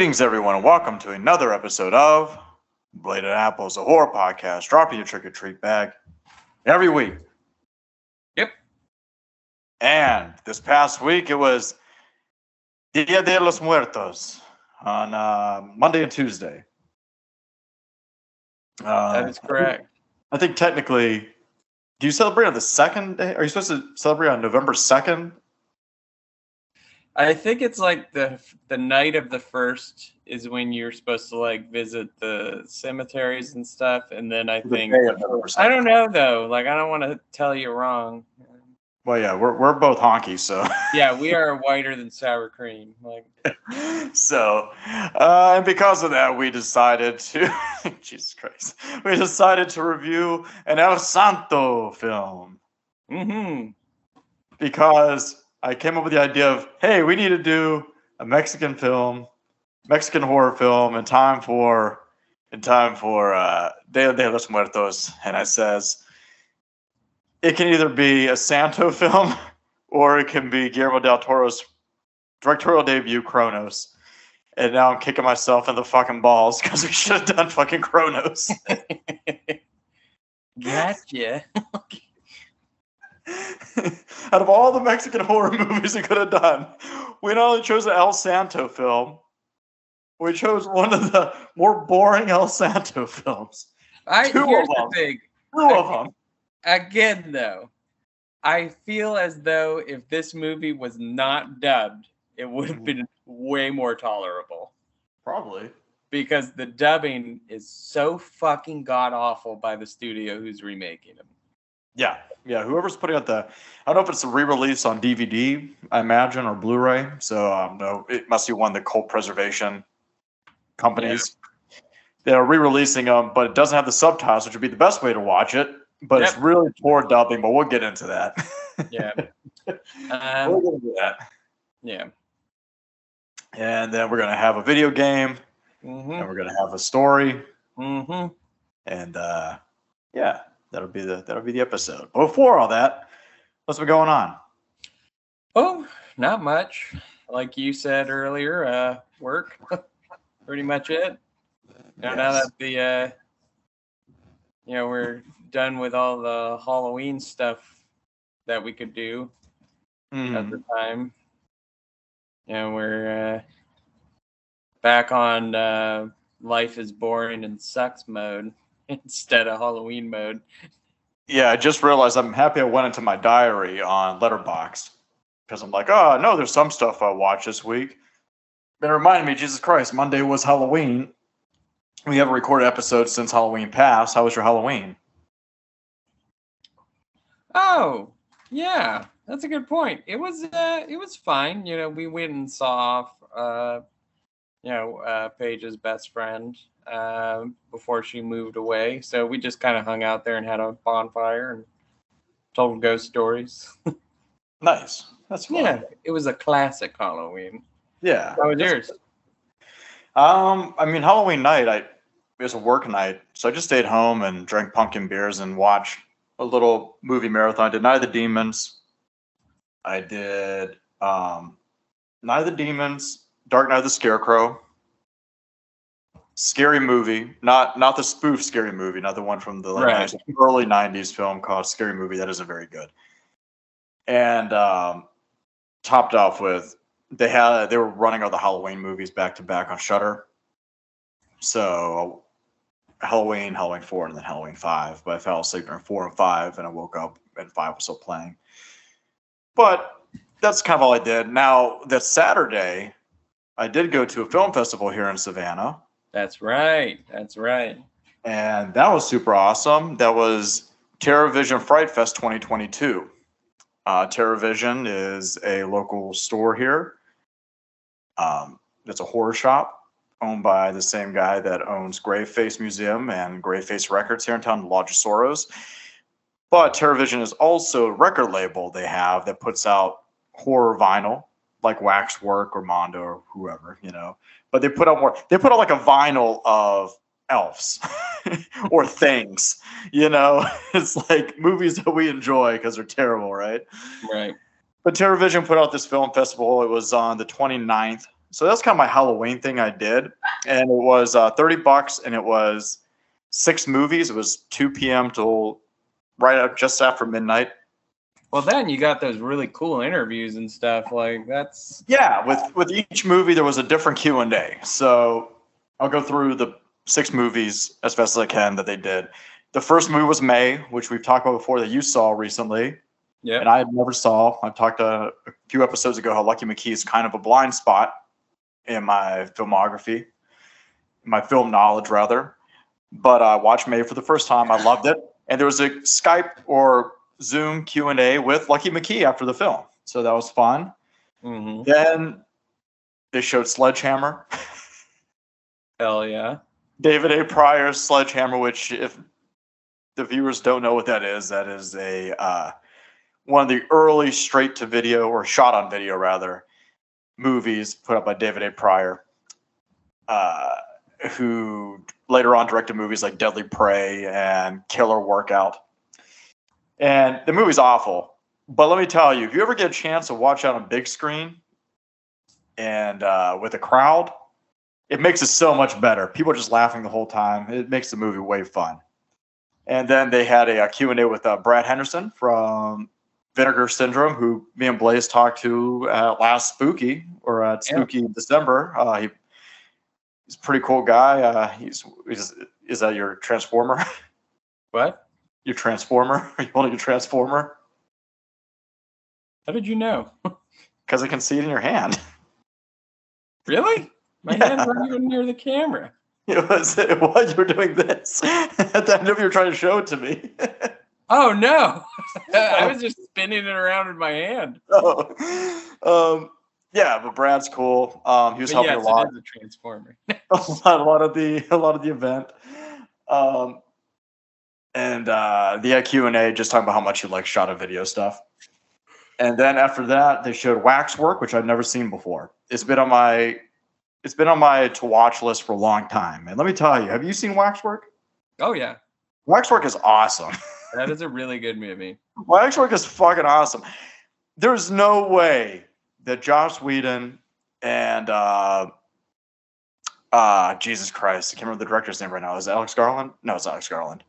Greetings, everyone, and welcome to another episode of Bladed Apples, a horror podcast, dropping your trick or treat bag every week. Yep. And this past week, it was Dia de los Muertos on uh, Monday and Tuesday. Uh, That is correct. I think technically, do you celebrate on the second day? Are you supposed to celebrate on November 2nd? I think it's like the the night of the first is when you're supposed to like visit the cemeteries and stuff, and then I The think day of November 2nd. I don't know though. Like I don't want to tell you wrong. Well, yeah, we're, we're both honky, so. Yeah, we are whiter than sour cream. Like so, uh, and because of that, we decided to, Jesus Christ, we decided to review an El Santo film Mm-hmm. because I came up with the idea of, hey, we need to do a Mexican film, Mexican horror film, in time for, in time for uh, Dia de los Muertos, and I says, it can either be a Santo film or it can be Guillermo del Toro's directorial debut, Cronos. And now I'm kicking myself in the fucking balls because we should have done fucking Cronos. Gotcha. Out of all the Mexican horror movies we could have done, we not only chose an El Santo film, we chose one of the more boring El Santo films. I Two of here's the them. thing. Two of them. Again, though, I feel as though if this movie was not dubbed, it would have been way more tolerable. Probably. because the dubbing is so fucking god awful by the studio who's remaking them. Yeah. Yeah. Whoever's putting out the, I don't know if it's a re release on DVD, I imagine, or Blu ray. So, um, no, it must be one of the cult preservation companies. They're re releasing them, but it doesn't have the subtitles, which would be the best way to watch it. But it's really poor dubbing, but we'll get into that. Yeah. we'll um, get into that. yeah. And then we're going to have a video game, hmm and we're going to have a story. hmm And uh, yeah, that'll be the that'll be the episode. But before all that, what's been going on? Oh, not much. Like you said earlier, uh, work. Pretty much it. Now, now that the uh, you know we're done with all the Halloween stuff that we could do at Mhm. the time. You know, we're uh, back on uh, life is boring and sucks mode instead of Halloween mode. Yeah, I just realized I'm happy I went into my diary on Letterboxd because I'm like, oh no, there's some stuff I watched this week. Then it reminded me, Jesus Christ, Monday was Halloween. We haven't recorded episodes since Halloween passed. How was your Halloween? Oh, yeah, that's a good point. It was uh, it was fine. You know, we went and saw uh, you know uh, Paige's best friend um, before she moved away, so we just kind of hung out there and had a bonfire and told ghost stories. Nice. That's fun. yeah, it was a classic Halloween. Yeah. How was yours? Um, I mean, Halloween night, I it was a work night, so I just stayed home and drank pumpkin beers and watched a little movie marathon. I did Night of the Demons. I did um, Night of the Demons, Dark Night of the Scarecrow, Scary Movie, not not the spoof Scary Movie, not the one from the Right. 90s, early '90s film called Scary Movie. That isn't very good. And um, topped off with they had they were running all the Halloween movies back to back on Shudder. So Halloween, Halloween four, and then Halloween five. But I fell asleep during four and five, and I woke up and five was still playing. But that's kind of all I did. Now that Saturday, I did go to a film festival here in Savannah, That's right. That's right. and that was super awesome. That was TerraVision Fright Fest 2022. Uh, TerraVision is a local store here. Um, it's a horror shop owned by the same guy that owns Graveface Museum and Graveface Records here in town, Logisaurus. But TerraVision is also a record label they have that puts out horror vinyl, like Waxwork or Mondo or whoever, you know. But they put out more. They put out like a vinyl of elves or things, you know. It's like movies that we enjoy because they're terrible, right? Right. But TerraVision put out this film festival. It was on the 29th So that's kind of my Halloween thing I did, and it was uh, thirty bucks, and it was six movies. It was two p.m. till right up just after midnight. Well, then you got those really cool interviews and stuff. Like that's Yeah, with with each movie there was a different Q and A. So I'll go through the six movies as best as I can that they did. The first movie was May, which we've talked about before that you saw recently, yeah. and I never saw. I talked uh, a few episodes ago how Lucky McKee is kind of a blind spot in my filmography, my film knowledge rather. But I watched May for the first time. I loved it, and there was a Skype or Zoom Q and A with Lucky McKee after the film, so that was fun. hmm Then they showed Sledgehammer, Hell yeah. David A. Prior's Sledgehammer, which if the viewers don't know what that is, that is a uh, one of the early straight to video or shot on video rather movies put up by David A. Pryor, uh, who later on directed movies like Deadly Prey and Killer Workout. And the movie's awful, but let me tell you, if you ever get a chance to watch it on a big screen and uh, with a crowd, it makes it so much better. People are just laughing the whole time. It makes the movie way fun. And then they had a, a Q&A with uh, Brad Henderson from Vinegar Syndrome, who me and Blaze talked to at last Spooky or at Yeah. Spooky December. Uh, he, he's a pretty cool guy. Uh, he's, he's is that your transformer? What? Your transformer? Are you holding a transformer? How did you know? Because I can see it in your hand. Really? My Yeah. hands aren't even near the camera. It was it was you were doing this. At the end of you were trying to show it to me. Oh no! I was just spinning it around in my hand. Oh, um, yeah, but Brad's cool. Um, he was But helping yes, a lot, it is a transformer. a lot, a lot of the, a lot of the event. Um, and uh, the Q and A just talking about how much he likes shot of video stuff. And then after that, they showed Waxwork, which I've never seen before. It's been on my, it's been on my to watch list for a long time. And let me tell you, have you seen Waxwork? oh yeah, Waxwork is awesome. that is a really good movie. Waxwork is fucking awesome. There's no way that Joss Whedon and uh, uh, Jesus Christ, I can't remember the director's name right now. Is it Alex Garland? No, it's Alex Garland.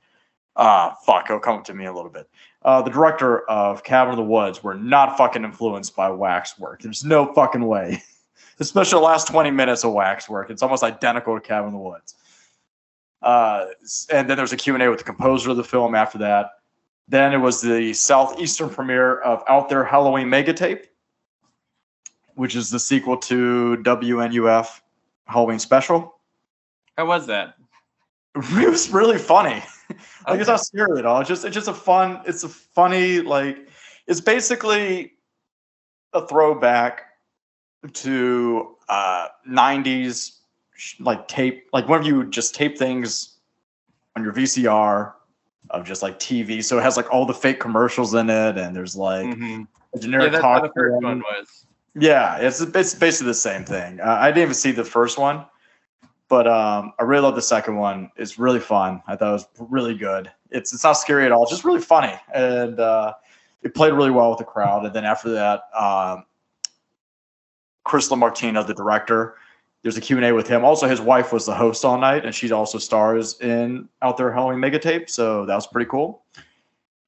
Uh, fuck, it'll come to me a little bit. Uh, the director of Cabin in the Woods were not fucking influenced by Waxwork. There's no fucking way. Especially the last 20 minutes of Waxwork. It's almost identical to Cabin in the Woods. Uh, and then there's a Q&A with the composer of the film after that. Then it was the southeastern premiere of Out There Halloween Megatape, which is the sequel to WNUF Halloween Special. How was that? It was really funny. Like it's not scary at all. It's just it's just a fun. It's a funny like it's basically a throwback to uh 90s like tape like whenever you just tape things on your VCR of just like TV. So it has like all the fake commercials in it, and there's like Mhm. a Yeah, generic how talk. the first one was. Yeah, it's it's basically the same thing. Uh, I didn't even see the first one, but um, I really love the second one. It's really fun. I thought it was really good. It's it's not scary at all. It's just really funny, and uh, it played really well with the crowd. And then after that, um, Chris LaMartina, the director, there's a Q and A with him. Also, his wife was the host all night, and she also stars in Out There Halloween Megatape. So that was pretty cool.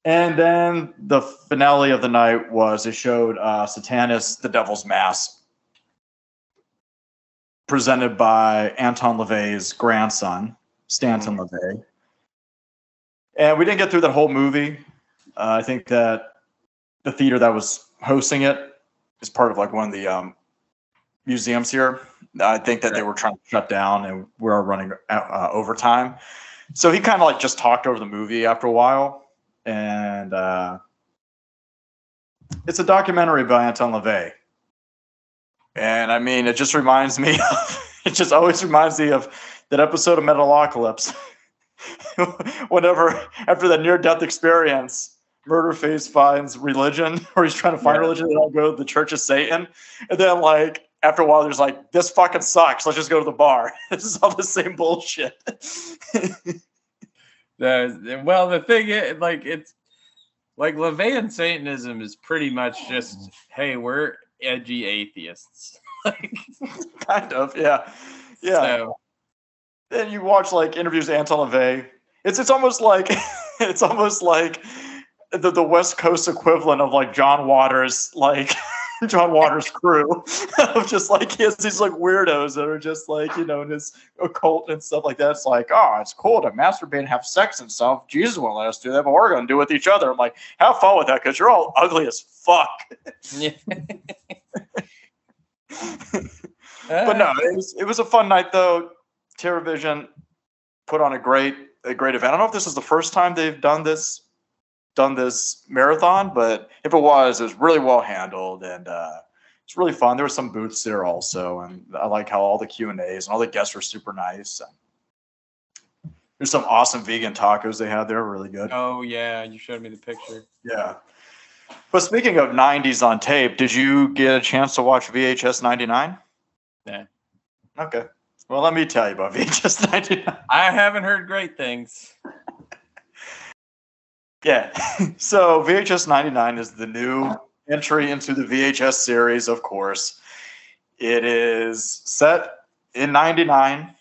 And then the finale of the night was it showed uh, Satanis, the Devil's Mass, presented by Anton LaVey's grandson, Stanton LaVey. And we didn't get through that whole movie. Uh, I think that the theater that was hosting it is part of like one of the um, museums here. I think that they were trying to shut down and we are running uh, overtime. So he kind of like just talked over the movie after a while and uh, it's a documentary by Anton LaVey. And I mean, it just reminds me of, it just always reminds me of that episode of Metalocalypse. Whenever, after that near death experience, Murderface finds religion, or he's trying to find Yeah. religion, and I'll go to the Church of Satan. And then, like, after a while, there's like, this fucking sucks. Let's just go to the bar. this is all the same bullshit. The, well, the thing is, like, it's like LaVeyan Satanism is pretty much just, oh. hey, we're edgy atheists. like, kind of, yeah, yeah. so, Then you watch like interviews with Anton LaVey. It's it's almost like it's almost like the the West Coast equivalent of like John Waters, like John Waters' crew of just like he has these like weirdos that are just like you know in his occult and stuff like that. It's like oh, it's cool to masturbate and have sex and stuff. Jesus won't let us do that, but we're gonna do it with each other. I'm like, have fun with that because you're all ugly as fuck. yeah. but no, it was it was a fun night though. TerraVision put on a great a great event. I don't know if this is the first time they've done this done this marathon, but if it was, it was really well handled and uh, it's really fun. There were some booths there also, and I like how all the Q and A's and all the guests were super nice. And there's some awesome vegan tacos they had there, really good. Oh yeah, you showed me the picture. Yeah. But speaking of 90s on tape, did you get a chance to watch VHS 99? Nah. Okay. Well, let me tell you about VHS 99. I haven't heard great things. Yeah. so VHS 99 is the new entry into the VHS series, of course. It is set in 99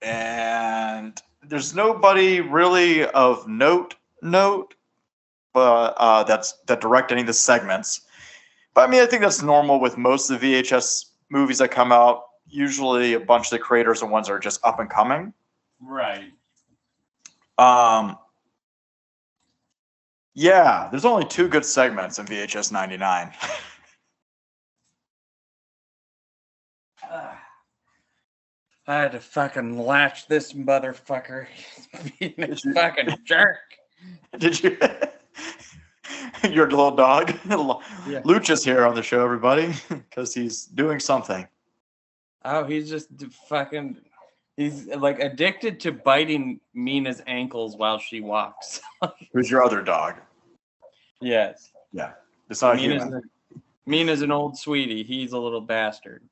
and there's nobody really of note note but uh, that's that direct any of the segments. But I mean, I think that's normal with most of the VHS movies that come out. Usually, a bunch of the creators and ones that are just up and coming. Right. Um, yeah, there's only two good segments in VHS 99. Ah, I had to fucking latch this motherfucker. He's being a fucking jerk. Did you? Your little dog, Yeah. Lucha's here on the show, everybody, because he's doing something. Oh, he's just fucking. He's like addicted to biting Mina's ankles while she walks. Who's your other dog? yes. Yeah. It's not Mina's, human. a- Mina's an old sweetie. He's a little bastard.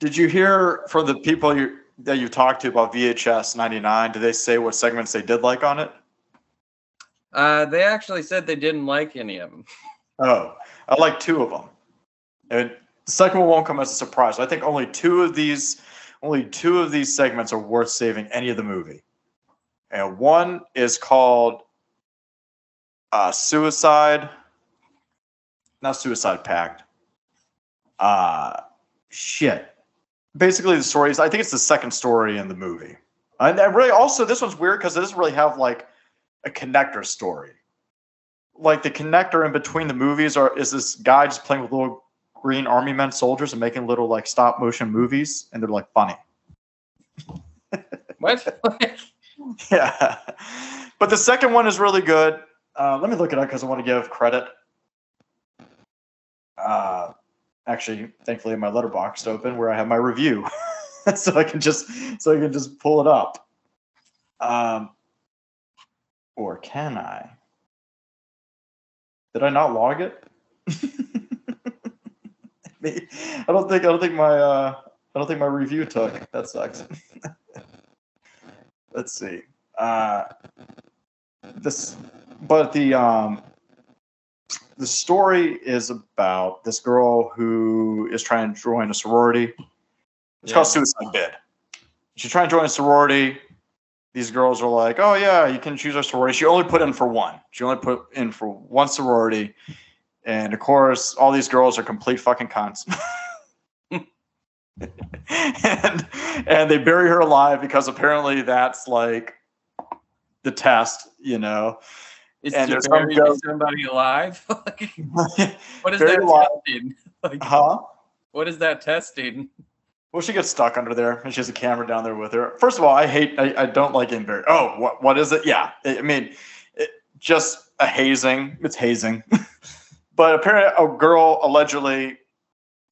Did you hear from the people you that you talked to about VHS 99? Did they say what segments they did like on it? Uh, they actually said they didn't like any of them. Oh, I like two of them. And the second one won't come as a surprise. I think only two of these, only two of these segments are worth saving any of the movie. And one is called uh, Suicide, not Suicide Pact. Uh, shit. Basically, the story is, I think it's the second story in the movie. And I really also, this one's weird because it doesn't really have like a connector story like the connector in between the movies are is this guy just playing with little green army men soldiers and making little like stop motion movies and they're like funny. What? yeah. But the second one is really good. Uh, let me look it up because i want to give credit. Uh, actually thankfully my Letterboxd open where i have my review so i can just so i can just pull it up. Um, or can i? Did i not log it Me- i don't think i don't think my uh i don't think my review took. That sucks. Let's see. Uh this but the um the story is about this girl who is trying to join a sorority. It's called suicide bid. She's trying to join a sorority. These girls are like oh yeah you can choose our sorority. She only put in for one. She only put in for one sorority and of course all these girls are complete fucking cunts and and they bury her alive because apparently that's like the test you know Is And to there's some bury somebody alive? Like, what is that alive. testing? Like, huh what is that testing? Well, she gets stuck under there, and she has a camera down there with her. First of all, I hate, I, I don't like getting buried. Oh, what, what is it? Yeah, I I mean, it, just a hazing. It's hazing. But apparently, a girl allegedly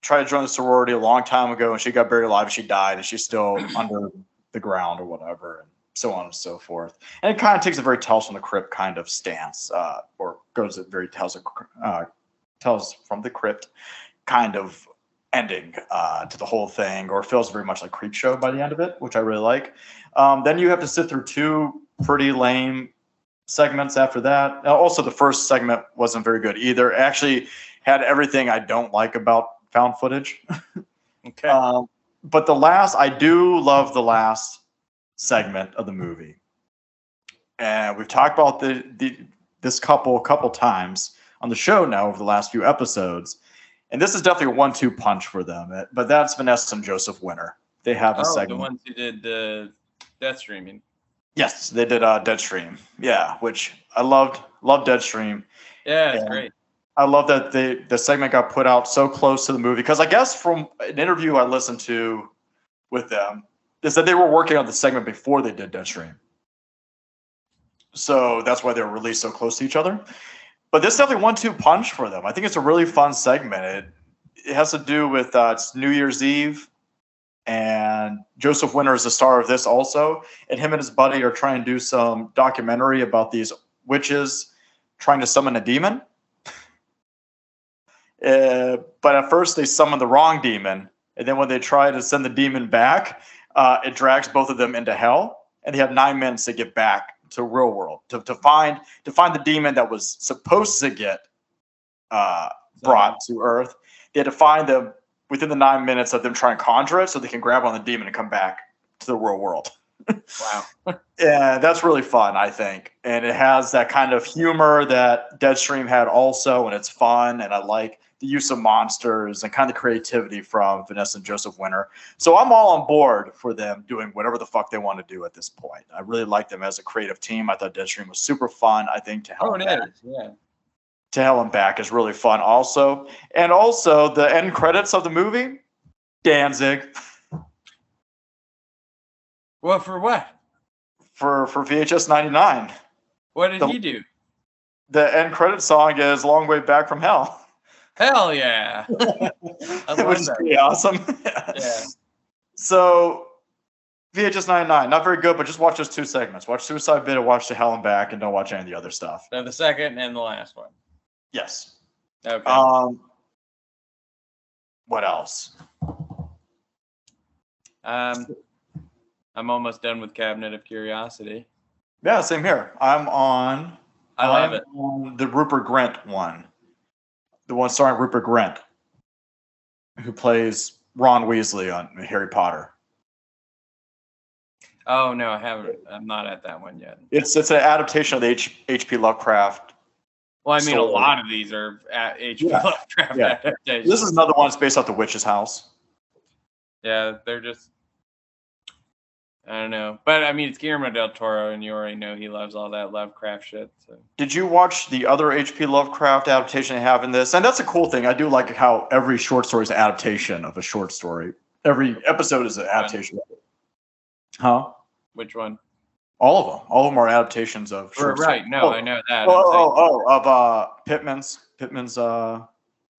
tried to join the sorority a long time ago, and she got buried alive, and she died, and she's still under the ground or whatever, and so on and so forth. And it kind of takes a very Tales from the Crypt kind of stance, uh, or goes a very Tales of, uh, Tales from the Crypt kind of ending uh, to the whole thing, or feels very much like Creep Show by the end of it, which I really like. Um, then you have to sit through two pretty lame segments after that. Also, the first segment wasn't very good either. It actually had everything I don't like about found footage. Okay. Um, but the last, I do love the last segment of the movie, and we've talked about the, the this couple a couple times on the show now over the last few episodes, and this is definitely a one-two punch for them. But that's Vanessa and Joseph Winter. They have a oh, segment. the ones who did the death streaming. Yes, they did uh, Deadstream. Yeah, which I loved. Loved Deadstream. Yeah, it's great. I love that the the segment got put out so close to the movie because I guess from an interview I listened to with them, is that they were working on the segment before they did Deadstream. So that's why they were released so close to each other. But this definitely one-two punch for them. I think it's a really fun segment. It it has to do with uh, it's New Year's Eve, and Joseph Winter is the star of this also. And him and his buddy are trying to do some documentary about these witches trying to summon a demon. Uh, but at first they summon the wrong demon, and then when they try to send the demon back, uh, it drags both of them into hell, and they have nine minutes to get back to real world to, to find to find the demon that was supposed to get uh, brought to Earth. They had to find them within the nine minutes of them trying to conjure it, so they can grab on the demon and come back to the real world. Wow. Yeah, that's really fun, I think. And it has that kind of humor that Deadstream had also, and it's fun. And I like the use of monsters and kind of creativity from Vanessa and Joseph Winter. So I'm all on board for them doing whatever the fuck they want to do at this point. I really like them as a creative team. I thought Deadstream was super fun. I think to Oh, hell, it and. Yeah. To hell and back is really fun also. And also the end credits of the movie, Danzig Well, for what? for for VHS 99. What did The- he do? The end credit song is "Long Way Back from Hell." Hell yeah. love which is that. pretty awesome. Yeah. So VHS 99, not very good, but just watch those two segments. Watch Suicide Bid and watch The Hell and Back, and don't watch any of the other stuff. So the second and the last one. Yes. Okay. Um. What else? Um, I'm almost done with Cabinet of Curiosity. Yeah, same here. I'm on. I love it. On the Rupert Grint one, the one starring Rupert Grint, who plays Ron Weasley on Harry Potter. Oh no, I haven't. I'm not at that one yet. It's it's an adaptation of the H, H.P. Lovecraft Well, I mean, a lot of these are at H.P. Yeah. Lovecraft Yeah. adaptations. This is another one that's based off the Witch's House. Yeah, they're just. I don't know, but I mean, it's Guillermo del Toro, and you already know he loves all that Lovecraft shit. So. Did you watch the other H.P. Lovecraft adaptation they have in this? And that's a cool thing. I do like how every short story is an adaptation of a short story. Every episode is an adaptation. of it. Huh? Which one? All of them. All of them are adaptations of Right, short right. No, Oh. I know that. Oh, I'm oh, oh, of uh, Pickman's. Pickman's. Uh,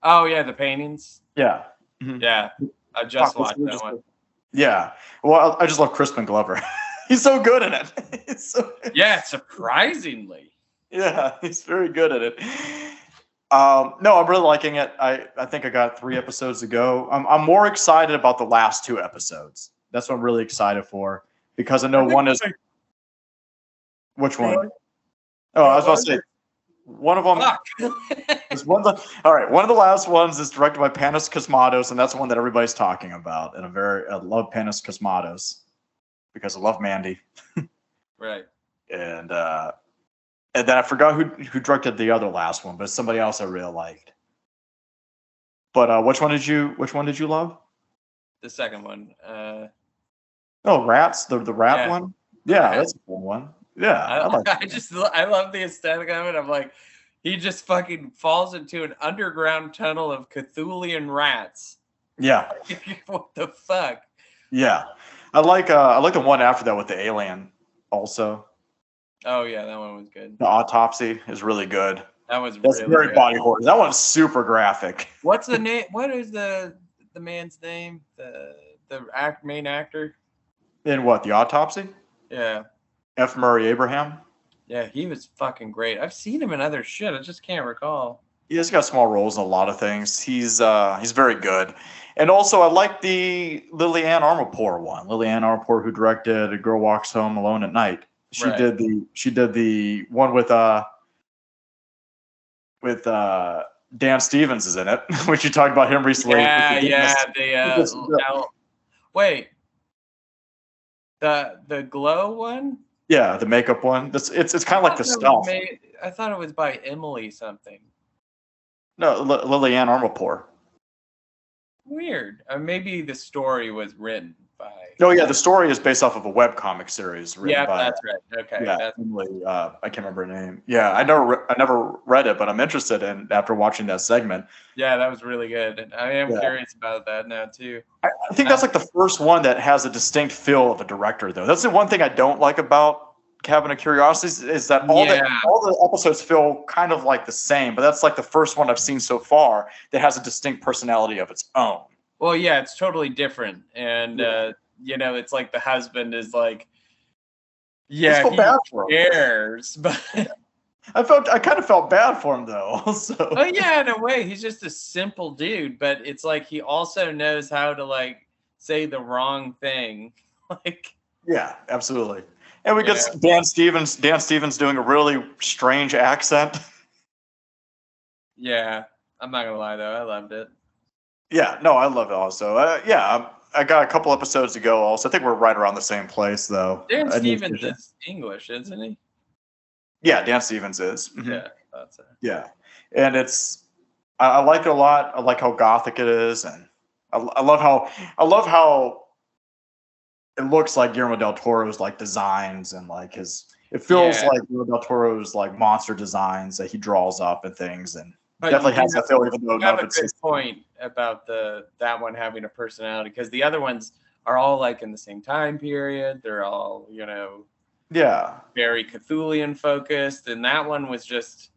oh, yeah, the paintings. yeah. Yeah, I just Fuck, watched that just- one. Yeah. Well, I I just love Crispin Glover. he's so good in it. so, Yeah, surprisingly. Yeah, he's very good at it. Um, no, I'm really liking it. I, I think I got three episodes to go. I'm, I'm more excited about the last two episodes. That's what I'm really excited for because I know one is which one? Oh, I was about to say one of them is one of the all right. One of the last ones is directed by Panos Cosmatos, and that's the one that everybody's talking about. And I very I love Panos Cosmatos because I love Mandy. right. and uh, and then I forgot who who directed the other last one, but somebody else I really liked. But uh, which one did you which one did you love? The second one. Uh, Oh, Rats, the the rat Yeah. one. Yeah, Rat. that's a good one. Yeah, I, I, like. I just I love the aesthetic of it. I'm like, he just fucking falls into an underground tunnel of Cthulian rats. Yeah, what the fuck? yeah. I like uh, I like the one after that with the alien. Also, Oh yeah, that one was good. the autopsy is really good. That was That's really very good. body horror. That one's super graphic. What's the name? What is the the man's name? The the act main actor? In what the autopsy? Yeah, F. Murray Abraham. yeah, he was fucking great. I've seen him in other shit. I just can't recall. He's got small roles in a lot of things. He's uh he's very good. And also I like the Liliane Armapour one. Liliane Armapour who directed A Girl Walks Home Alone at Night. She Right. did the she did the one with uh with uh Dan Stevens is in it, which you talked about him recently. Yeah, the yeah. The uh, wait, the the glow one. Yeah, the makeup one. That's it's it's kind of like the I thought it was stealth. made- I thought it was by Emily something. No, L- Lillian Armapour. Weird. Uh, maybe the story was written by. Oh yeah, the story is based off of a web comic series written yeah, by that's right. Okay, yeah, that's Emily. Uh, I can't remember her name. Yeah, I never re- I never read it, but I'm interested in after watching that segment. yeah, that was really good. And I am Yeah. curious about that now too. I, I think that's like the first one that has a distinct feel of a director, though. That's the one thing I don't like about Cabin of Curiosities is that all the all the episodes feel kind of like the same, but that's like the first one I've seen so far that has a distinct personality of its own. Well, yeah, it's totally different, and Yeah. uh, you know, it's like the husband is like, yeah, he cares, but I felt I kind of felt bad for him though. So oh yeah, in a way, he's just a simple dude, but it's like he also knows how to like say the wrong thing, like yeah, absolutely. And we Yeah. get Dan Stevens. Dan Stevens doing a really strange accent. yeah. I'm not gonna lie though, I loved it. Yeah, no, I love it also. Uh, yeah, I'm- I got a couple episodes to go. Also, I think we're right around the same place though. Dan Stevens is English, isn't he? Yeah, Dan Stevens is. Mhm. Yeah, that's it. Yeah, and it's I, I like it a lot. I like how gothic it is, and I, I love how I love how it looks like Guillermo del Toro's like designs and like his. It feels Yeah. like Guillermo del Toro's like monster designs that he draws up and things, and But definitely has that feel, even though You have a good point about the that one having a personality because the other ones are all like in the same time period. They're all you know Yeah, very Cthulian focused, and that one was just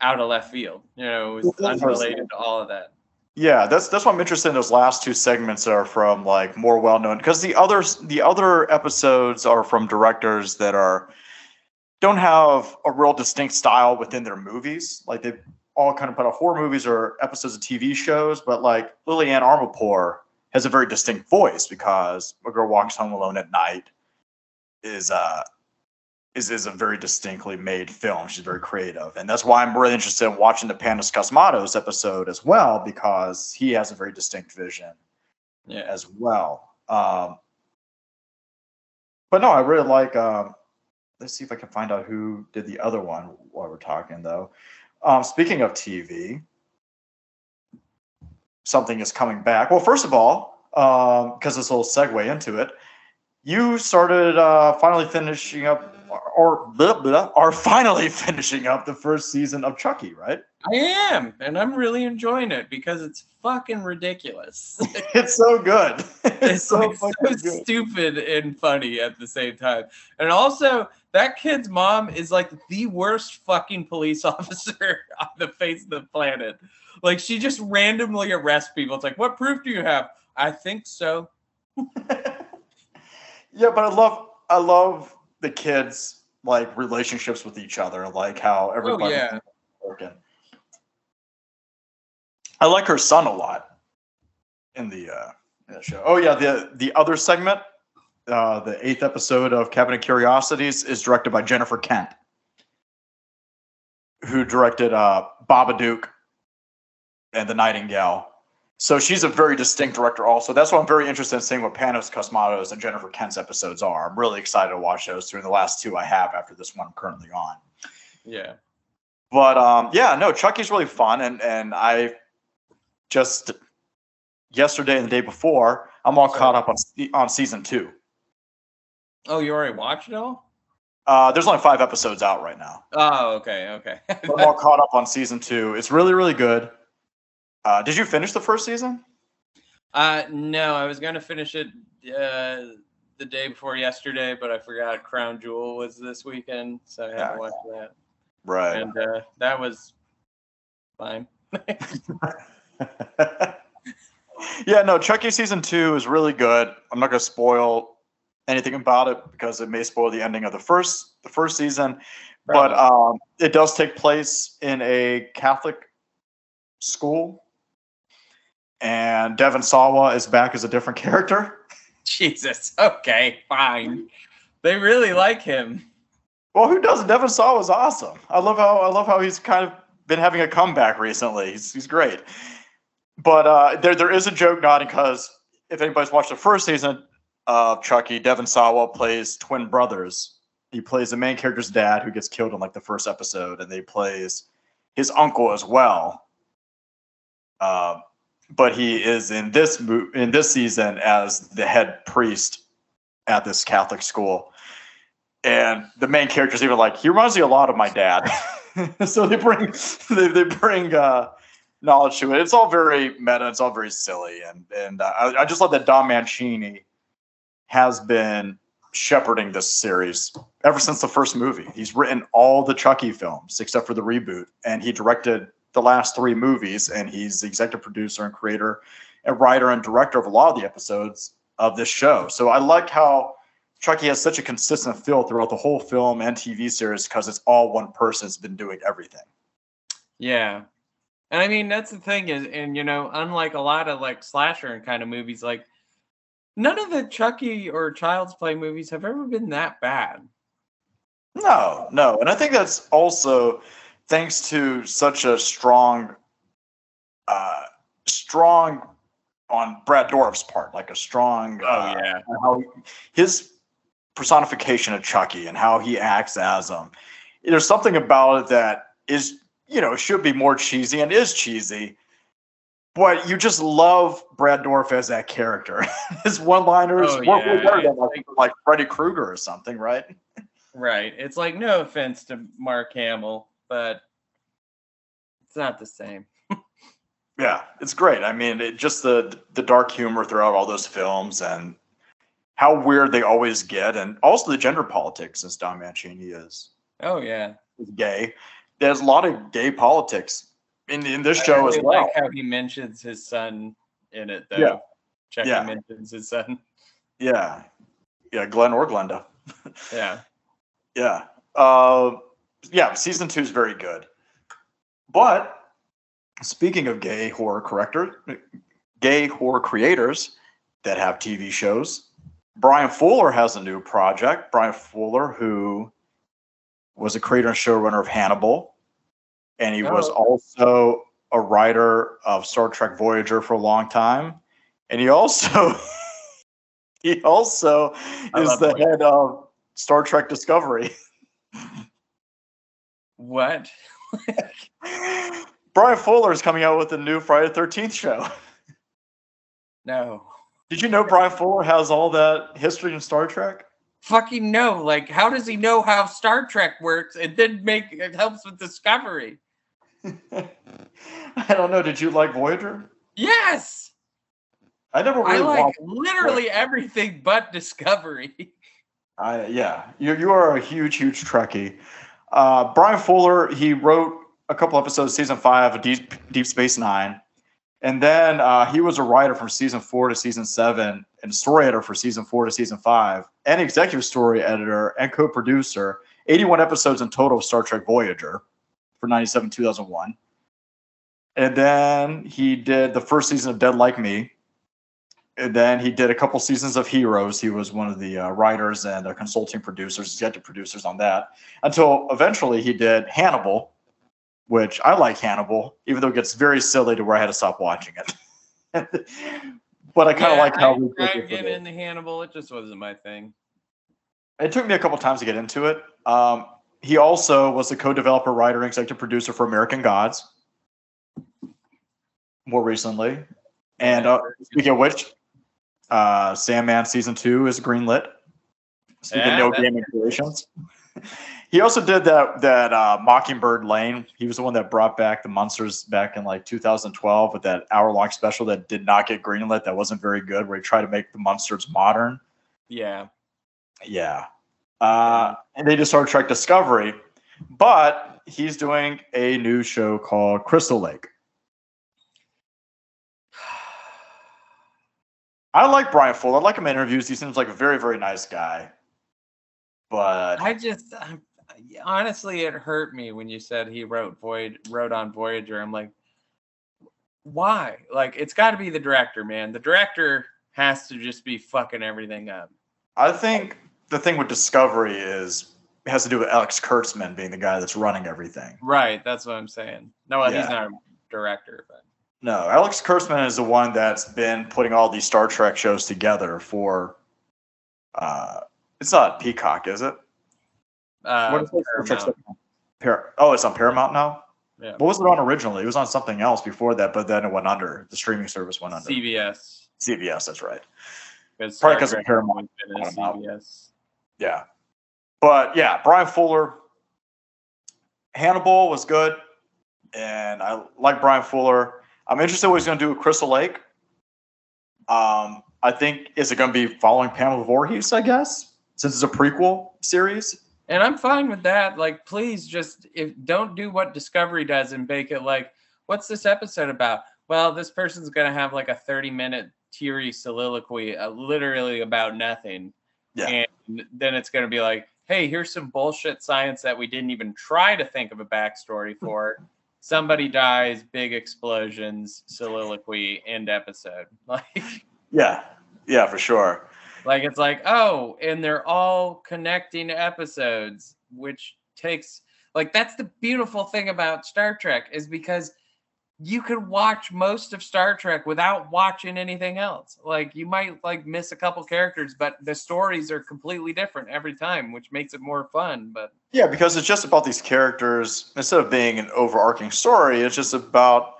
out of left field. You know, it was Well, unrelated to all of that. Yeah, that's that's why I'm interested in those last two segments are from like more well known because the others the other episodes are from directors that are don't have a real distinct style within their movies. Like they all kind of put out horror movies or episodes of TV shows, but like Lillian Armapour has a very distinct voice because A Girl Walks Home Alone at Night is uh is is a very distinctly made film. She's very creative, and that's why I'm really interested in watching the Panos Cosmatos episode as well because he has a very distinct vision Yeah, as well. Um, but no, I really like. Um, let's see if I can find out who did the other one while we're talking, though. Um, speaking of TV, something is coming back. Well, first of all, because this will segue into it, you started uh, finally finishing up, or, or blah, blah, are finally finishing up the first season of Chucky, right? I am, and I'm really enjoying it because it's fucking ridiculous. It's so good. It's, it's so like so fucking good. stupid and funny at the same time. And also, that kid's mom is like the worst fucking police officer on the face of the planet. Like she just randomly arrests people. It's like, what proof do you have? I think so. Yeah, but I love I love the kids like relationships with each other, like how everybody Oh, yeah. working. I like her son a lot in the uh in the show. Oh yeah, the the other segment, uh the eighth episode of Cabinet Curiosities is directed by Jennifer Kent, who directed uh Babadook and The Nightingale. So she's a very distinct director also. That's why I'm very interested in seeing what Panos Cosmatos and Jennifer Kent's episodes are. I'm really excited to watch those through the last two I have after this one I'm currently on. Yeah. But um, yeah, no, Chucky's really fun, and and I just yesterday and the day before, I'm all caught up on on season two. Oh, you already watched it all? Uh, there's only five episodes out right now. Oh, okay, okay. I'm all caught up on season two. It's really really good. Uh, did you finish the first season? uh, no, I was gonna finish it uh, the day before yesterday, but I forgot Crown Jewel was this weekend, so I had Yeah. to watch that. Right. And uh, that was fine. yeah, no, Chucky season two is really good. I'm not gonna spoil anything about it because it may spoil the ending of the first the first season. But um, it does take place in a Catholic school, and Devon Sawa is back as a different character. Jesus. Okay, fine. They really like him. Well, who doesn't? Devon Sawa is awesome. I love how I love how he's kind of been having a comeback recently. He's, he's great. But uh, there there is a joke nodding because if anybody's watched the first season of Chucky, Devon Sawa plays twin brothers. He plays the main character's dad who gets killed in like the first episode, and they plays his uncle as well. Uh, but he is in this in this season as the head priest at this Catholic school, and the main character's even like he reminds me a lot of my dad. so they bring they, they bring uh, knowledge to it. It's all very meta. It's all very silly, and and uh, I, I just love that Don Mancini has been shepherding this series ever since the first movie. He's written all the Chucky films except for the reboot, and he directed the last three movies, and he's the executive producer and creator and writer and director of a lot of the episodes of this show. So I like how Chucky has such a consistent feel throughout the whole film and TV series because it's all one person's been doing everything. Yeah. And I mean that's the thing is and you know, unlike a lot of like slasher and kind of movies, like none of the Chucky or Child's Play movies have ever been that bad. No, no. And I think that's also thanks to such a strong uh strong on Brad Dourif's part, like a strong Oh, uh, yeah. how his personification of Chucky and how he acts as him. There's something about it that is, you know, should be more cheesy and is cheesy. But you just love Brad Dorff as that character. His one-liners Oh, yeah, way better than like, like Freddy Krueger or something, right? Right. It's like no offense to Mark Hamill, but it's not the same. Yeah, it's great. I mean, it, just the the dark humor throughout all those films and how weird they always get, and also the gender politics, since Don Mancini is Oh yeah. is gay. There's a lot of gay politics in in this I show really as well. like how he mentions his son in it though. Yeah. Yeah. mentions his son. Yeah, yeah, Glenn or Glenda. Yeah. Yeah, uh, yeah. Season two is very good, but speaking of gay horror corrector, gay horror creators that have TV shows, Bryan Fuller has a new project. Bryan Fuller, who was a creator and showrunner of Hannibal, and he was Oh. also a writer of Star Trek Voyager for a long time, and he also he also I is the Voyager. head of Star Trek Discovery. What? Bryan Fuller is coming out with a new Friday the 13th show. No. Did you know Bryan Fuller has all that history in Star Trek? Fucking no. Like, how does he know how Star Trek works? It did make it helps with Discovery. I don't know. Did you like Voyager? Yes. I never really I like literally everything but Discovery. I, yeah, you you are a huge, huge Trekkie. Uh, Bryan Fuller, he wrote a couple episodes, season five of Deep, Deep Space Nine, and then uh, he was a writer from season four to season seven, and story editor for season four to season five, and executive story editor and co-producer. Eighty-one episodes in total of Star Trek Voyager for ninety-seven two thousand one, and then he did the first season of Dead Like Me, and then he did a couple seasons of Heroes. He was one of the uh, writers and uh, consulting producers, executive producers on that. Until eventually he did Hannibal, which I like Hannibal, even though it gets very silly to where I had to stop watching it. but I kind of Yeah, like how we tried get into Hannibal. It just wasn't my thing. it took me a couple times to get into it. Um, he also was the co-developer, writer, and executive producer for American Gods more recently. And uh, speaking of which, uh, Sandman season two is greenlit. Speaking Yeah, of no gaming creations. He also did that that uh, Mockingbird Lane. He was the one that brought back the monsters back in like 2012 with that hour long special that did not get greenlit. That wasn't very good. Where he tried to make the monsters modern. Yeah. Yeah. Uh, and they did Star Trek Discovery, but he's doing a new show called Crystal Lake. I like Bryan Fuller. I like him in interviews. He seems like a very, very nice guy. But I just I, honestly, it hurt me when you said he wrote Voyage, wrote on Voyager. I'm like, why? Like, it's got to be the director, man. The director has to just be fucking everything up. I think the thing with Discovery is has to do with Alex Kurtzman being the guy that's running everything. Right, that's what I'm saying. No, Yeah. he's not a director, but No, Alex Kurtzman is the one that's been putting all these Star Trek shows together for. Uh, it's not Peacock, is it? uh, What is it? Paramount. Par- oh, it's on Paramount now. Yeah. What was it on originally? It was on something else before that, but then it went under. The streaming service went under. CBS. CBS, that's right. Because Probably Star 'cause of Paramount. has been in Paramount. CBS. Yeah. But yeah, Bryan Fuller, Hannibal was good. And I like Bryan Fuller. I'm interested in what he's going to do with Crystal Lake. Um, I think, is it going to be following Pamela Voorhees, I guess, since it's a prequel series? And I'm fine with that. Like, please just if don't do what Discovery does and bake it like, what's this episode about? Well, this person's gonna have like a 30 minute teary soliloquy, uh, literally about nothing. Yeah. And then it's gonna be like, hey, here's some bullshit science that we didn't even try to think of a backstory for. Somebody dies, big explosions, soliloquy, end episode. Like, Yeah. Yeah, for sure. like it's like, oh, and they're all connecting episodes, which takes like that's the beautiful thing about Star Trek is because you could watch most of Star Trek without watching anything else. Like you might like miss a couple characters, but the stories are completely different every time, which makes it more fun. But Yeah, because it's just about these characters. Instead of being an overarching story, it's just about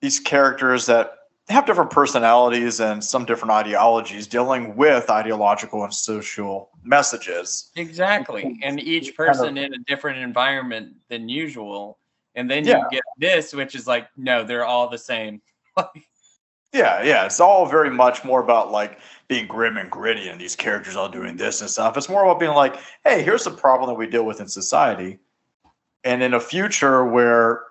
these characters that have different personalities and some different ideologies dealing with ideological and social messages. exactly, and each kind of- person in a different environment than usual. And then Yeah. you get this, which is like, no, they're all the same. Yeah, yeah. It's all very much more about like being grim and gritty and these characters all doing this and stuff. It's more about being like, hey, here's the problem that we deal with in society. And in a future where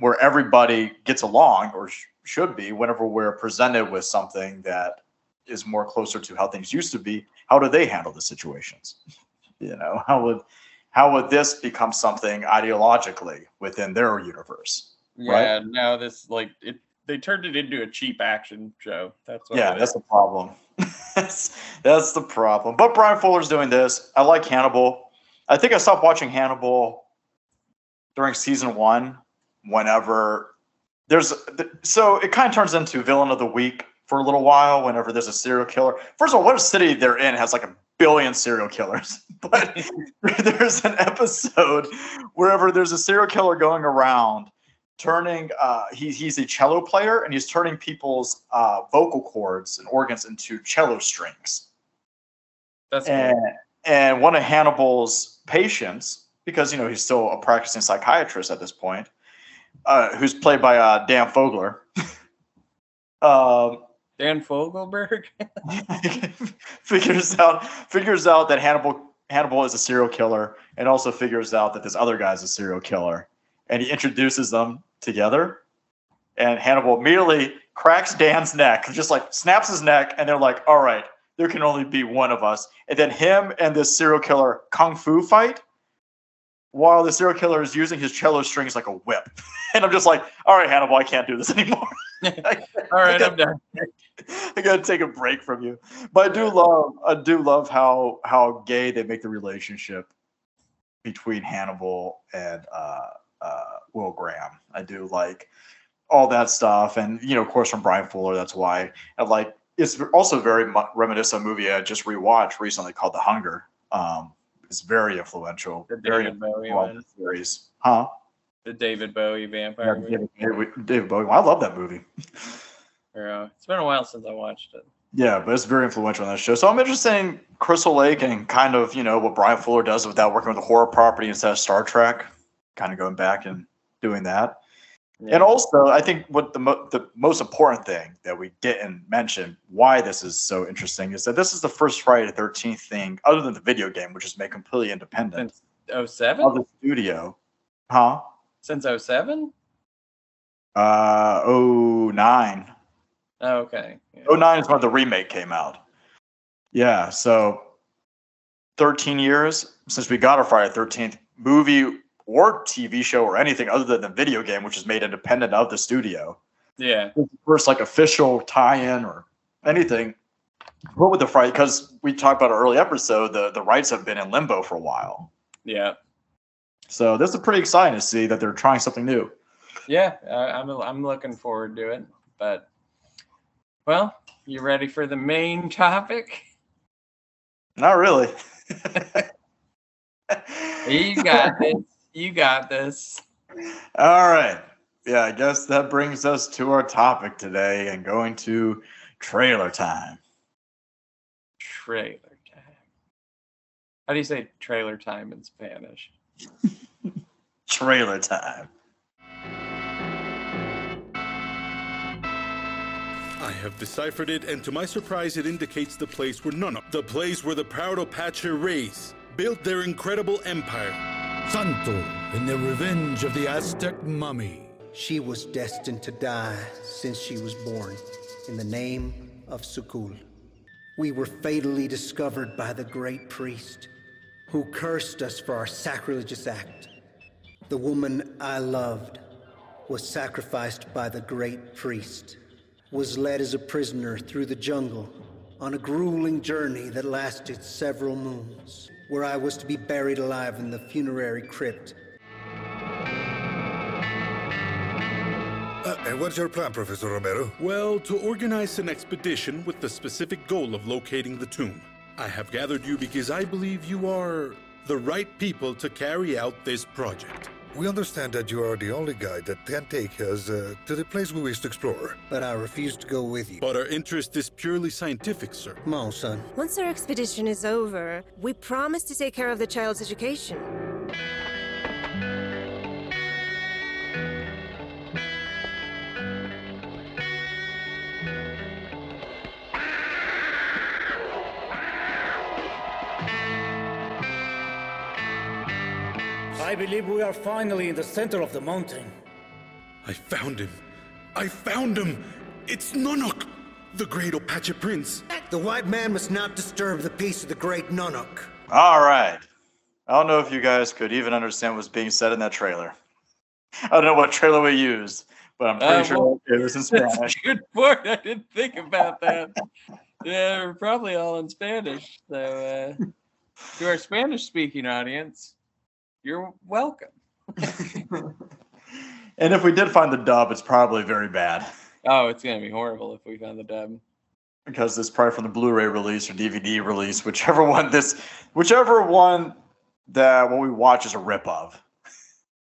where everybody gets along or sh- should be whenever we're presented with something that is more closer to how things used to be, how do they handle the situations? You know, how would how would this become something ideologically within their universe? Right. yeah, no, this like it. They turned it into a cheap action show. That's what Yeah, that's the problem. that's that's the problem. But Bryan Fuller's doing this. I like Hannibal. I think I stopped watching Hannibal during season one. Whenever there's so it kind of turns into villain of the week for a little while. Whenever there's a serial killer. First of all, what a city they're in has like a billion serial killers. But there's an episode wherever there's a serial killer going around turning uh he, he's a cello player and he's turning people's uh vocal cords and organs into cello strings That's cool. and and one of hannibal's patients because you know he's still a practicing psychiatrist at this point uh who's played by uh dan fogler um Dan Fogelberg. figures out figures out that hannibal hannibal is a serial killer and also figures out that this other guy's a serial killer. And he introduces them together. And hannibal immediately cracks dan's neck just like snaps his neck and they're like all right there can only be one of us. And then him and this serial killer kung fu fight while the serial killer is using his cello strings like a whip and i'm just like all right hannibal i can't do this anymore All right, I'm done. I gotta take a break from you. But I do love I do love how how gay they make the relationship between Hannibal and uh, uh, Will Graham. I do like all that stuff, and you know, of course, from Bryan Fuller. That's why I like. It's also very reminiscent of a movie I just rewatched recently called The Hunger. Um, it's very influential. The very David Bowie one. series, huh? The David Bowie vampire. David, David, David Bowie. I love that movie. Yeah, it's been a while since I watched it. Yeah, but it's very influential on that show. So I'm interested in Crystal Lake and kind of, you know, what Bryan Fuller does without working with a horror property instead of Star Trek, kind of going back and doing that. Yeah. And also, I think what the, mo- the most important thing that we didn't mention, why this is so interesting, is that this is the first Friday the 13th thing, other than the video game, which is made completely independent Since 07? of the studio. Huh? Since 07? Uh, 09. Oh, okay. Yeah. 09 is when the remake came out. Yeah, so 13 years since we got our Friday the 13th movie or TV show or anything other than the video game, which is made independent of the studio. Yeah. First, like official tie-in or anything. What would the Friday? Because we talked about an early episode, the the rights have been in limbo for a while. Yeah. So this is pretty exciting to see that they're trying something new. Yeah, uh, I'm I'm looking forward to it. But well, you ready for the main topic? Not really. You got this. You got this. All right. Yeah, I guess that brings us to our topic today and going to trailer time. Trailer time. How do you say trailer time in Spanish? Trailer time. I have deciphered it, and to my surprise, it indicates the place where none of the place where the proud Apache race built their incredible empire. Santo in the revenge of the Aztec mummy. She was destined to die since she was born, in the name of Sukul. We were fatally discovered by the great priest, who cursed us for our sacrilegious act. The woman I loved was sacrificed by the great priest, was led as a prisoner through the jungle on a grueling journey that lasted several moons, where I was to be buried alive in the funerary crypt Uh, and what's your plan, Professor Romero? Well, to organize an expedition with the specific goal of locating the tomb. I have gathered you because I believe you are the right people to carry out this project. We understand that you are the only guide that can take us uh, to the place we wish to explore. but I refuse to go with you. But our interest is purely scientific, sir. Come on, son. Once our expedition is over, we promise to take care of the child's education. I believe we are finally in the center of the mountain. I found him. I found him. It's Nunuk, the great Apache prince. The white man must not disturb the peace of the great Nunuk. All right. I don't know if you guys could even understand what's being said in that trailer. I don't know what trailer we used, but I'm pretty Uh, sure well, it was in That's Spanish. a good point. I didn't think about that. yeah, we're probably all in Spanish. So, uh, to our Spanish speaking audience, you're welcome. and if we did find the dub, it's probably very bad Oh, it's going to be horrible if we found the dub. because it's probably from the Blu-ray release or DVD release, whichever one this, whichever one that what we watch is a rip of.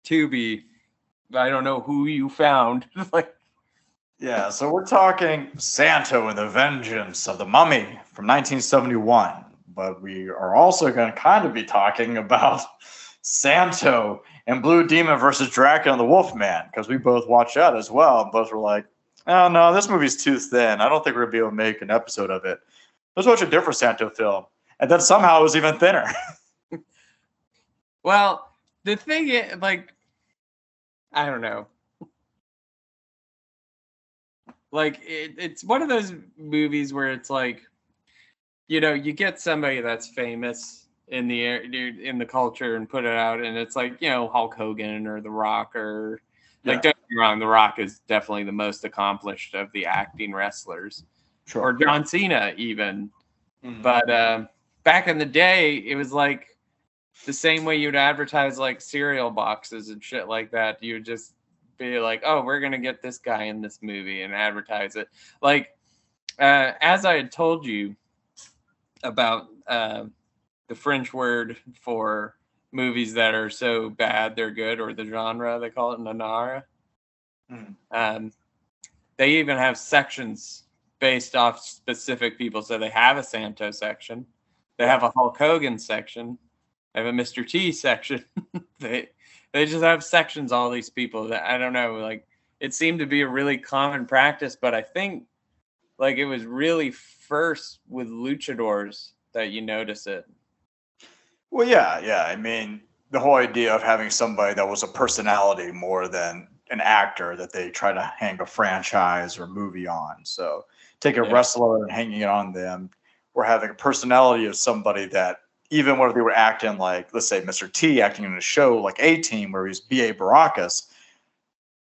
Tubi, I don't know who you found. like, Yeah, so we're talking Santo and the Vengeance of the Mummy from 1971, but we are also going to kind of be talking about Santo and Blue Demon versus Dracula and the Wolfman because we both watched that as well. Both were like, "Oh no, this movie's too thin. I don't think we're gonna be able to make an episode of it. Let's watch a different Santo film." And then somehow it was even thinner. well, the thing is, like, I don't know. Like, it, it's one of those movies where it's like, you know, you get somebody that's famous in the air- in the culture and put it out, and it's like, you know, Hulk Hogan or The Rock or like, don't get me wrong, The Rock is definitely the most accomplished of the acting wrestlers, or John Cena even. Mhm. But uh, back in the day, it was like the same way you'd advertise like cereal boxes and shit like that. You would just be like, "Oh, we're gonna get this guy in this movie" and advertise it. Like uh, as I had told you about uh, the French word for movies that are so bad they're good, or the genre they call it nanara. Mhm. Um, they even have sections based off specific people. So they have a Santo section, they have a Hulk Hogan section, they have a Mr. T section. they they just have sections. All these people that I don't know. Like it seemed to be a really common practice, but I think like it was really first with luchadors that you notice it. Well, yeah, yeah. I mean, the whole idea of having somebody that was a personality more than an actor that they try to hang a franchise or movie on. So take a Yeah. wrestler and hanging it on them, or having a personality of somebody that even when they were acting like, let's say, Mr. T acting in a show like A Team where he's B.A. Baracus,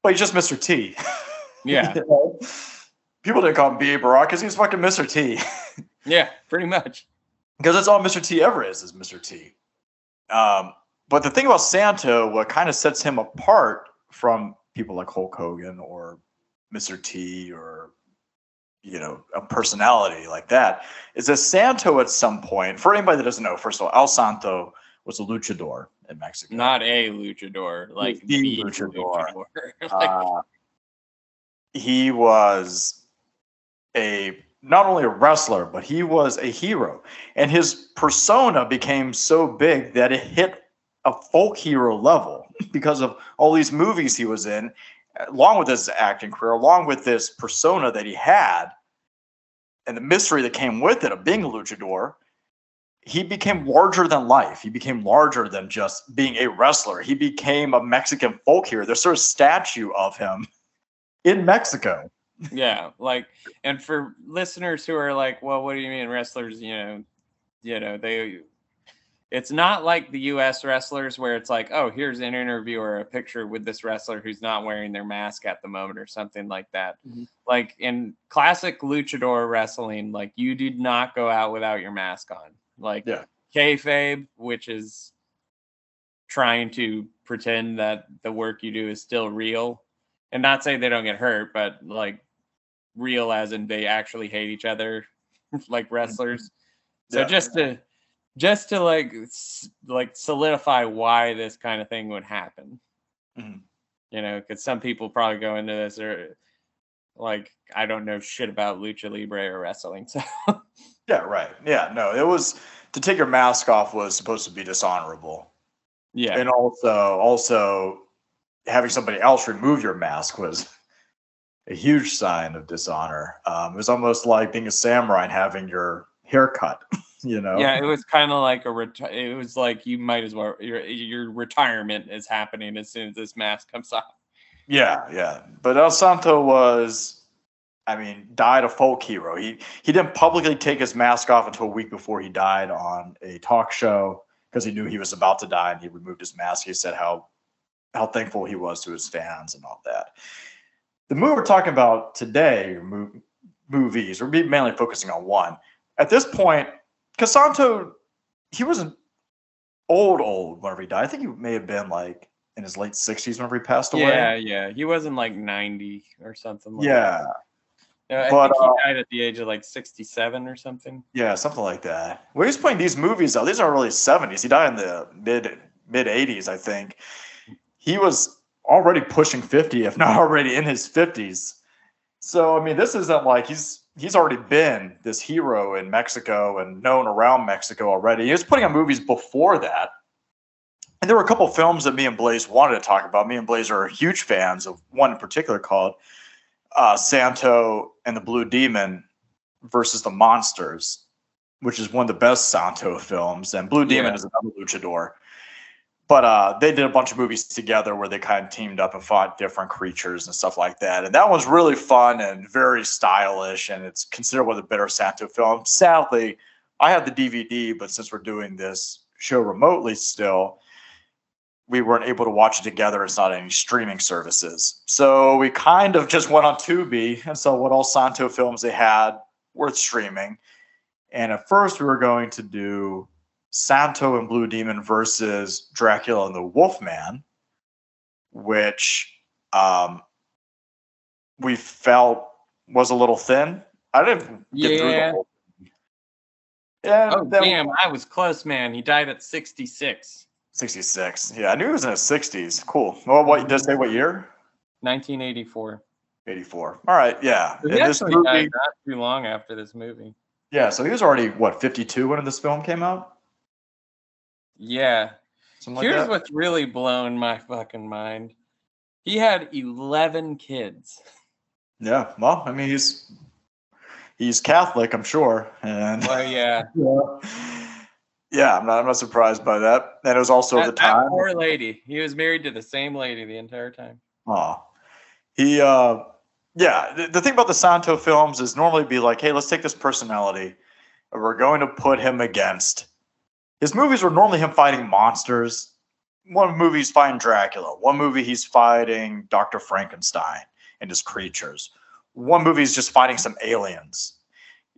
but he's just Mr. T. Yeah. You know? People didn't call him B.A. Baracus. He's fucking Mr. T. Yeah, pretty much. Because that's all Mr. T ever is is Mr. T. Um, but the thing about Santo, what kind of sets him apart from people like Hulk Hogan or Mr. T or you know a personality like that, is that Santo at some point, for anybody that doesn't know, first of all, El Santo was a luchador in Mexico. Not a luchador, like the the luchador. luchador. Like, uh, he was a not only a wrestler, but he was a hero. And his persona became so big that it hit a folk hero level because of all these movies he was in, along with his acting career, along with this persona that he had, and the mystery that came with it of being a luchador. He became larger than life. He became larger than just being a wrestler. He became a Mexican folk hero. There's sort of statue of him in Mexico. Yeah, like, and for listeners who are like, well, what do you mean wrestlers? You know, you know, they. It's not like the U.S. wrestlers where it's like, oh, here's an interview or a picture with this wrestler who's not wearing their mask at the moment or something like that. Mhm. Like in classic luchador wrestling, like you did not go out without your mask on. Like Yeah. kayfabe, which is trying to pretend that the work you do is still real and not say they don't get hurt, but like real as in they actually hate each other, like wrestlers. So Yeah. just to just to like like solidify why this kind of thing would happen, Mhm. you know, because some people probably go into this or like I don't know shit about lucha libre or wrestling, so Yeah, right. Yeah, no, it was to take your mask off was supposed to be dishonorable. yeah, And also also having somebody else remove your mask was a huge sign of dishonor. Um, it was almost like being a samurai and having your hair cut, you know? yeah. It was kind of like a reti- it was like you might as well your your retirement is happening as soon as this mask comes off. Yeah, yeah. But El Santo was, I mean, died a folk hero. He he didn't publicly take his mask off until a week before he died on a talk show because he knew he was about to die and he removed his mask. He said how how thankful he was to his fans and all that. The movie we're talking about today, movies, we're mainly focusing on one. At this point, Casanto, he wasn't old, old whenever he died. I think he may have been like in his late 60s whenever he passed away. Yeah, yeah. He wasn't like 90 or something like Yeah, that. I but, think he uh, died at the age of like 67 or something. yeah, something like that. When he's playing these movies, though, these aren't really 70s. He died in the mid mid 80s, I think. He was already pushing 50, if not already in his 50s. So I mean, this isn't like he's he's already been this hero in Mexico and known around Mexico already. He was putting on movies before that. And there were a couple films that me and Blaze wanted to talk about. Me and Blaze are huge fans of one in particular called uh, Santo and the Blue Demon versus the Monsters, which is one of the best Santo films. And Blue Demon Yeah. is another luchador. But uh, they did a bunch of movies together where they kind of teamed up and fought different creatures and stuff like that. And that was really fun and very stylish. And it's considered one of the better Santo films. Sadly, I have the DVD, but since we're doing this show remotely still, we weren't able to watch it together. It's not any streaming services. So we kind of just went on Tubi and saw what all Santo films they had worth streaming. And at first, we were going to do Santo and Blue Demon versus Dracula and the Wolfman, which um, we felt was a little thin. I didn't get through the Yeah. whole thing. Yeah, Oh, damn. I was close, man. He died at 66, 66. Yeah, I knew he was in his 60s. Cool. Well, what does it say what year? 1984. 84. All right, yeah. He this actually movie- died not too long after this movie. yeah, so he was already what 52 when this film came out. Yeah. Like Here's that. what's really blown my fucking mind. He had 11 kids. Yeah, well, I mean he's he's Catholic, I'm sure, and Well, yeah. yeah, I'm not I'm not surprised by that. And it was also that, the time. poor lady. He was married to the same lady the entire time. Oh, he, uh, yeah. The, the thing about the Santo films is normally be like, hey, let's take this personality, and we're going to put him against. His movies were normally him fighting monsters. One movie he's fighting Dracula. One movie he's fighting Doctor Frankenstein and his creatures. One movie he's just fighting some aliens.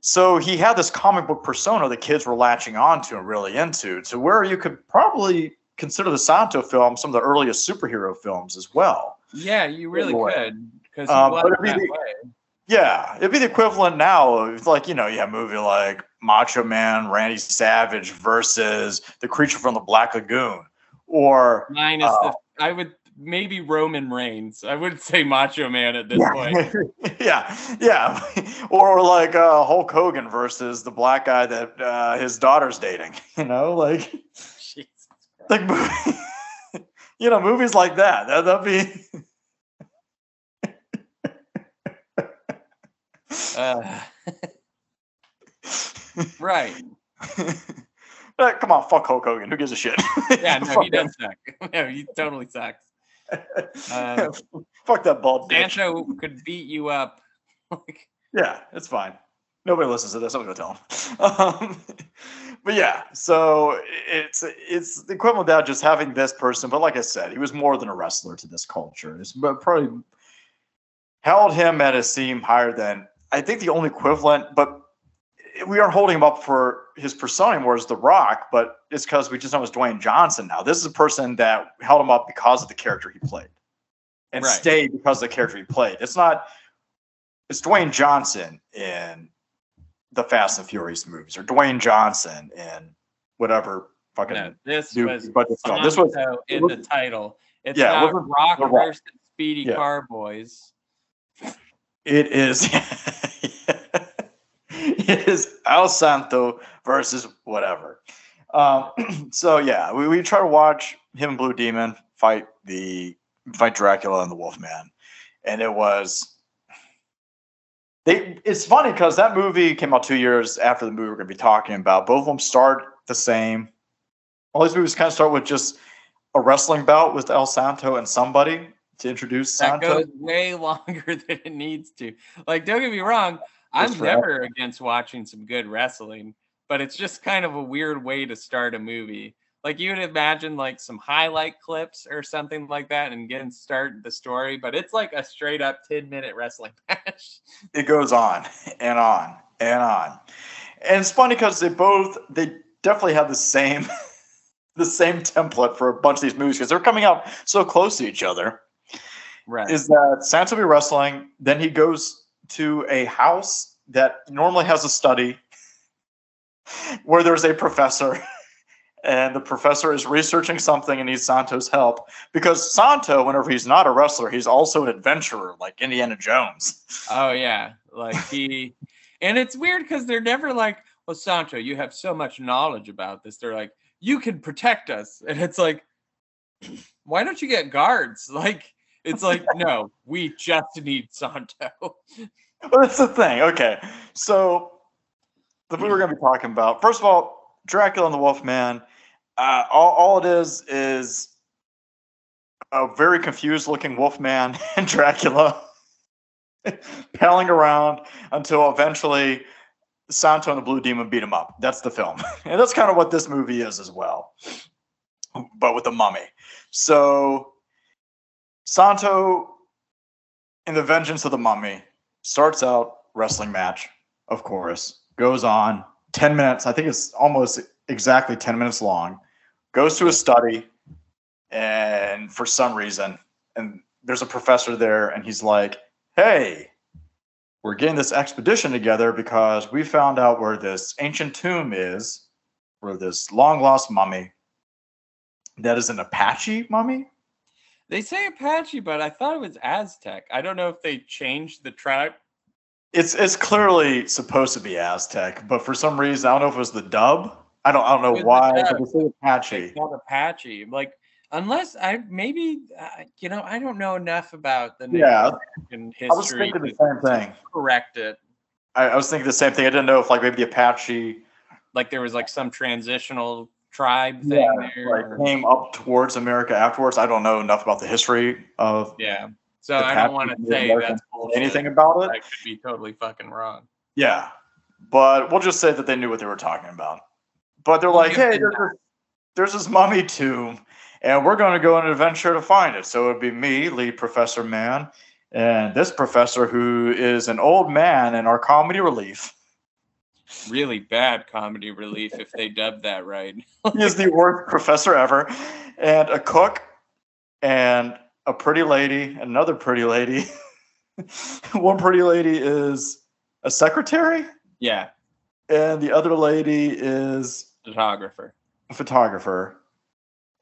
So he had this comic book persona that kids were latching onto and really into, to where you could probably consider the Santo film some of the earliest superhero films as well. Yeah, you really could because Um, but it'd be the-. Yeah, it'd be the equivalent now of like, you know, you have a movie like Macho Man, Randy Savage versus the creature from the Black Lagoon. Or Minus uh, the, I would maybe Roman Reigns. I would say Macho Man at this yeah, point. yeah, yeah. Or like uh, Hulk Hogan versus the black guy that uh, his daughter's dating. You know, like Jesus like you know, movies like that. That that'd be Uh, right. Uh, Come on, fuck Hulk Hogan. Who gives a shit? Yeah, no, he does suck. no, he totally sucks. Uh, fuck that bald. Sancho could beat you up. Like, Yeah, it's fine. Nobody listens to this. I'm gonna tell them. Um, but yeah, so it's it's the equivalent of just having this person. But like I said, he was more than a wrestler to this culture. It's but probably held him at a seam higher than I think the only equivalent. But we aren't holding him up for his persona anymore as The Rock, but it's because we just know it's Dwayne Johnson now. This is a person that held him up because of the character he played, and Right. stayed because of the character he played. It's not. It's Dwayne Johnson in the Fast and Furious movies, or Dwayne Johnson in whatever fucking. no, this was. This was in the title. It's Yeah, it not wasn't Rock The Rock. versus Speedy Yeah. Car Boys. It is. it is El Santo versus whatever. Um, so yeah, we, we try to watch him and Blue Demon fight the fight Dracula and the Wolfman, and it was. They, it's funny because that movie came out two years after the movie we're going to be talking about. Both of them start the same. All these movies kind of start with just a wrestling bout with El Santo and somebody to introduce That Santo. goes way longer than it needs to. Like, don't get me wrong, I'm never against watching some good wrestling, but it's just kind of a weird way to start a movie. Like you would imagine like some highlight clips or something like that and get and start the story, but it's like a straight up 10 minute wrestling match. it goes on and on and on. And it's funny because they both they definitely have the same the same template for a bunch of these movies because they're coming out so close to each other. Right. Is that Santo will be wrestling, then he goes to a house that normally has a study where there's a professor and the professor is researching something and needs Santo's help because Santo, whenever he's not a wrestler, he's also an adventurer like Indiana Jones. Oh yeah, like he, and it's weird because they're never like, "Well, Sancho, you have so much knowledge about this." They're like, "You can protect us," and it's like, "Why don't you get guards?" Like, it's like, no, we just need Santo. Well, that's the thing. Okay, so the movie we're going to be talking about. First of all, Dracula and the Wolfman. Uh, all, all it is is a very confused looking Wolfman and Dracula palling around until eventually Santo and the Blue Demon beat him up. That's the film, and that's kind of what this movie is as well, but with the mummy. So Santo in the Vengeance of the Mummy starts out wrestling match, of course, goes on 10 minutes. I think it's almost exactly 10 minutes long. Goes to a study, and for some reason, and there's a professor there, and he's like, Hey, we're getting this expedition together because we found out where this ancient tomb is, where this long lost mummy that is an Apache mummy. They say Apache, but I thought it was Aztec. I don't know if they changed the tribe. It's it's clearly supposed to be Aztec, but for some reason I don't know if it was the dub. I don't I don't know the why. dub. But they Apache. called Apache. Like, unless I maybe uh, you know I don't know enough about the Native Yeah, American I was thinking the same thing. correct it. I, I was thinking the same thing. I didn't know if like maybe the Apache Like there was like some transitional tribe thing yeah, there. like came up towards America afterwards. I don't know enough about the history of yeah. So I don't want to say American that's bullshit. anything about it. I could be totally fucking wrong. Yeah, but we'll just say that they knew what they were talking about. But they're like, hey, there's this, there's this mummy tomb, and we're going to go on an adventure to find it. So it'd be me, lead professor man, and this professor who is an old man in our comedy relief. Really bad comedy relief if they dubbed that right. he is the worst professor ever, and a cook, and a pretty lady, another pretty lady. One pretty lady is a secretary, Yeah, and the other lady is photographer. a photographer.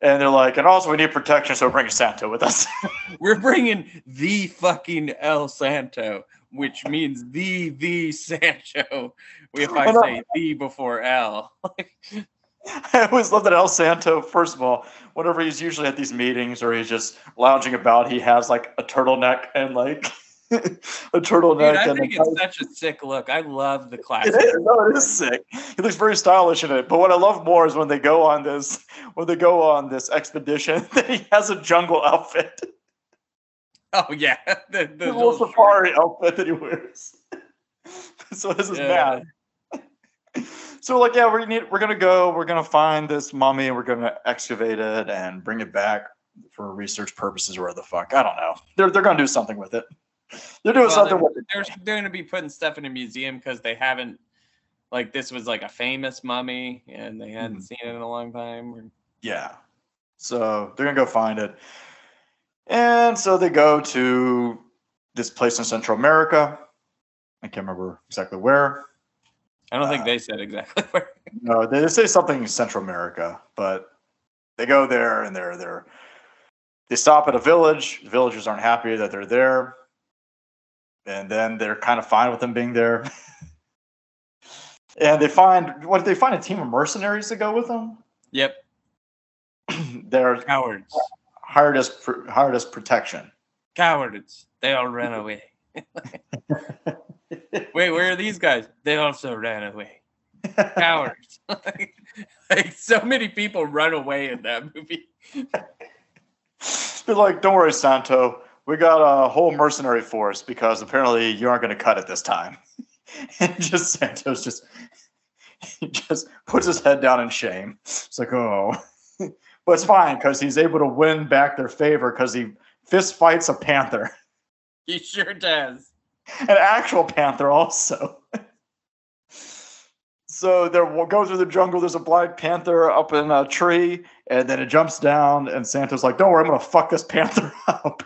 And they're like, and also we need protection, so we're bringing Santo with us. We're bringing the fucking El Santo, which means the the Sancho. If I Well, say the before L, I always love that El Santo, first of all, whenever he's usually at these meetings or he's just lounging about, he has like a turtleneck and like a turtleneck. dude, I and think it's such a sick look. I love the classic. It is, no, it is sick. He looks very stylish in it. But what I love more is when they go on this when they go on this expedition, he has a jungle outfit, Oh yeah, the, the the little safari outfit that he wears. so this is Yeah. bad. So like, yeah, we need we're gonna go, we're gonna find this mummy, and we're gonna excavate it and bring it back for research purposes or the fuck. I don't know. They're they're gonna do something with it. They're doing Well, something they're, with it. they're, they're going to be putting stuff in a museum because they haven't, like, this was like a famous mummy and they hadn't Mhm. seen it in a long time. Yeah. So they're gonna go find it. And so they go to this place in Central America. I can't remember exactly where. I don't think Uh, they said exactly where. No, they say something in Central America, but they go there and they're they're they stop at a village. The villagers aren't happy that they're there. And then they're kind of fine with them being there. and they find what did they find a team of mercenaries to go with them? Yep, they're cowards. Hired pr- hired protection. Cowards. They all ran away. Wait, where are these guys? They also ran away. Cowards. like, so many people run away in that movie. They're like, don't worry, Santo. We got a whole mercenary force because apparently you aren't going to cut it this time. and just Santos just he just puts his head down in shame. It's like, oh, but it's fine because he's able to win back their favor because he fist fights a panther, He sure does. an actual panther also. So they go through the jungle. There's a black panther up in a tree, and then it jumps down. And Santo's like, "Don't worry, I'm gonna fuck this panther up."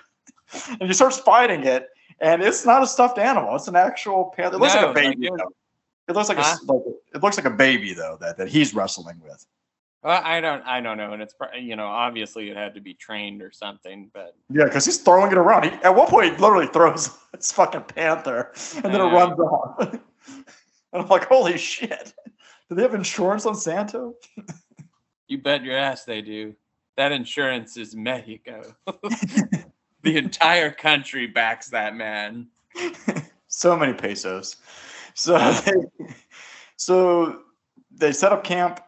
and he starts fighting it, and it's not a stuffed animal; it's an actual panther. It looks No, like a like baby. it- though. It looks like, Huh? a, like it looks like a baby though that, that he's wrestling with. Well, I don't, I don't know, and it's you know obviously it had to be trained or something, but Yeah, because he's throwing it around. He, at one point, he literally throws this fucking panther, and then it runs off. and I'm like, "Holy shit! Do they have insurance on Santo?" you bet your ass they do. That insurance is Mexico. the entire country backs that man. so many pesos. So they, so they set up camp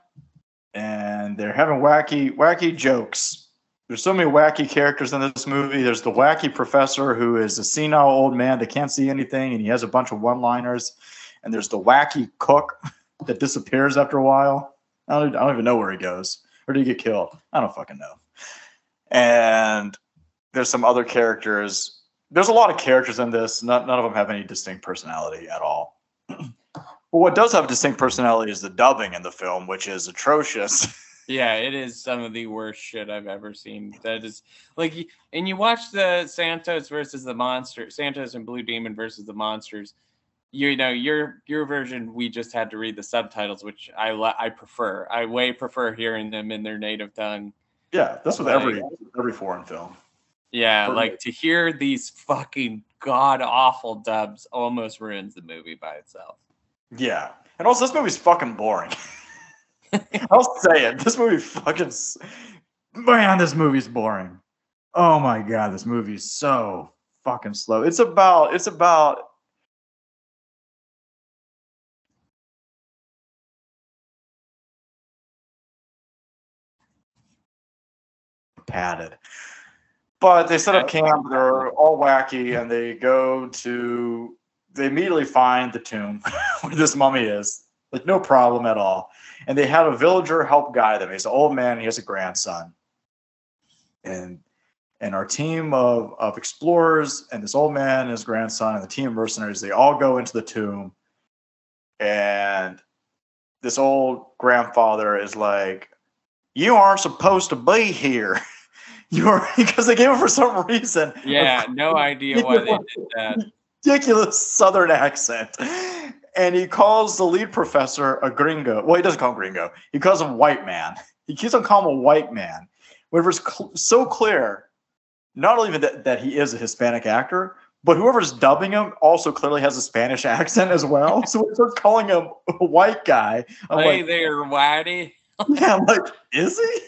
and they're having wacky wacky jokes. There's so many wacky characters in this movie. There's the wacky professor who is a senile old man that can't see anything and he has a bunch of one-liners. And there's the wacky cook that disappears after a while. I don't, I don't even know where he goes. Or did he get killed? I don't fucking know. And there's some other characters there's a lot of characters in this. None, none of them have any distinct personality at all. But what does have a distinct personality is the dubbing in the film, which is atrocious. Yeah, it is some of the worst shit I've ever seen. That is like, and you watch the Santos versus the monster, Santos and Blue Demon versus the monsters. You know, your your version, we just had to read the subtitles, which I I prefer. I way prefer hearing them in their native tongue. yeah, that's with every every foreign film. Yeah, For like to hear these fucking god awful dubs almost ruins the movie by itself. Yeah, and also this movie's fucking boring. I'll say it. This movie fucking man. This movie's boring. Oh my god, this movie's so fucking slow. It's about it's about padded. But they set up camp. They're all wacky, and they go to. They immediately find the tomb where this mummy is. Like no problem at all. And they have a villager help guide them. He's an old man. He has a grandson. And and our team of of explorers and this old man and his grandson and the team of mercenaries they all go into the tomb. and this old grandfather is like, "You aren't supposed to be here." You are because they him for some reason. Yeah, no idea why they did that. Ridiculous southern accent. And he calls the lead professor a gringo. Well, he doesn't call him gringo. He calls him white man. He keeps on calling him a white man. Whatever's cl- so clear, not only that, that he is a Hispanic actor, but whoever's dubbing him also clearly has a Spanish accent as well. So he starts calling him a white guy. I'm hey like, there, Whitey. yeah, I'm like, is he?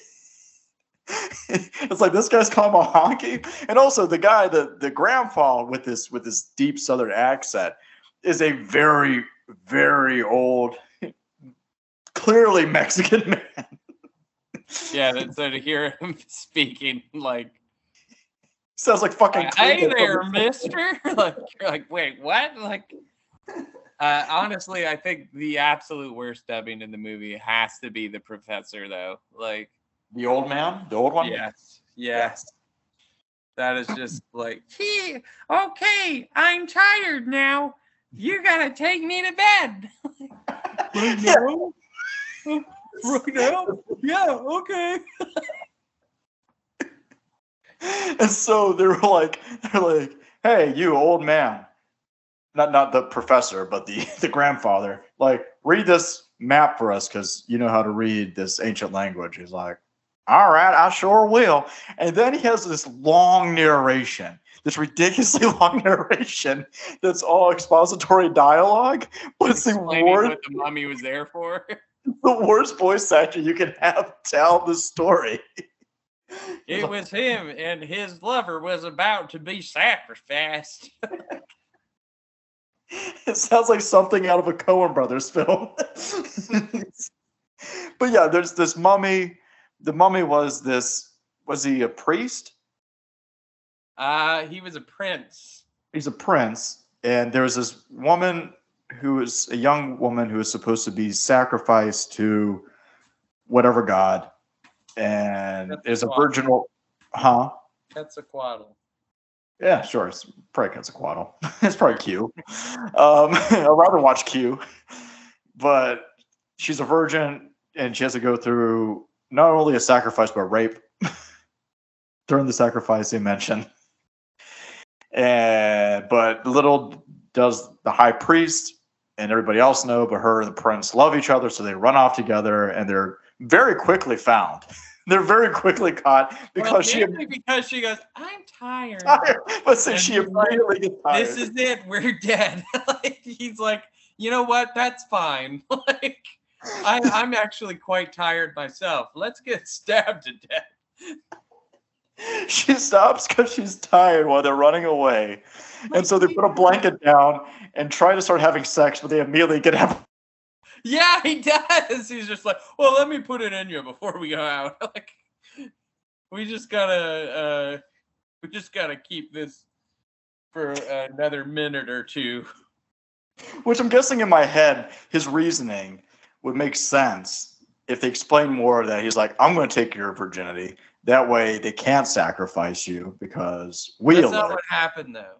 it's like this guy's a honky, and also the guy, the the grandpa with this with this deep Southern accent, is a very very old, clearly Mexican man. Yeah, so to hear him speaking like, Sounds like fucking. "Hey there, Mister," like you're like, "Wait, what?" Like, uh, honestly, I think the absolute worst dubbing in the movie has to be the professor, though. Like, The old man, the old one. yes, yes, that is just like, "He, okay, I'm tired now. You gotta take me to bed." Right now? Right now? Yeah, okay. and so they were like, they're like, "Hey, you old man." Not not the professor, but the the grandfather. Like, read this map for us because you know how to read this ancient language. He's like, "All right, I sure will." And then he has this long narration, this ridiculously long narration that's all expository dialogue, but it's the worst, what the mummy was there for. the worst voice actor you can have tell the story. It was him, and his lover was about to be sacrificed. It sounds like something out of a Coen Brothers film. but yeah, there's this mummy. The mummy was this. Was he a priest? Uh, he was a prince. He's a prince, and there was this woman who was a young woman who was supposed to be sacrificed to whatever god, and is a virginal. Huh? That's a Quetzalcoatl. Yeah, sure. It's probably Quetzalcoatl. it's probably Q. Um, I'd rather watch Q. But she's a virgin and she has to go through not only a sacrifice, but rape during the sacrifice they mention. And but little does the high priest and everybody else know, but her and the prince love each other, so they run off together and they're very quickly found. They're very quickly caught because well, she because she goes, I'm tired. but since she he's like, gets tired. This is it. We're dead. like, he's like, you know what? That's fine. like, I, I'm actually quite tired myself. Let's get stabbed to death. she stops because she's tired while they're running away. And so they put a blanket down and try to start having sex, but they immediately get up. Yeah, he does. He's just like, well, let me put it in you before we go out. like, we just gotta, uh, we just gotta keep this for another minute or two. Which I'm guessing in my head, his reasoning would make sense if they explain more of that. He's like, I'm going to take your virginity. That way they can't sacrifice you because we That's not what happened though.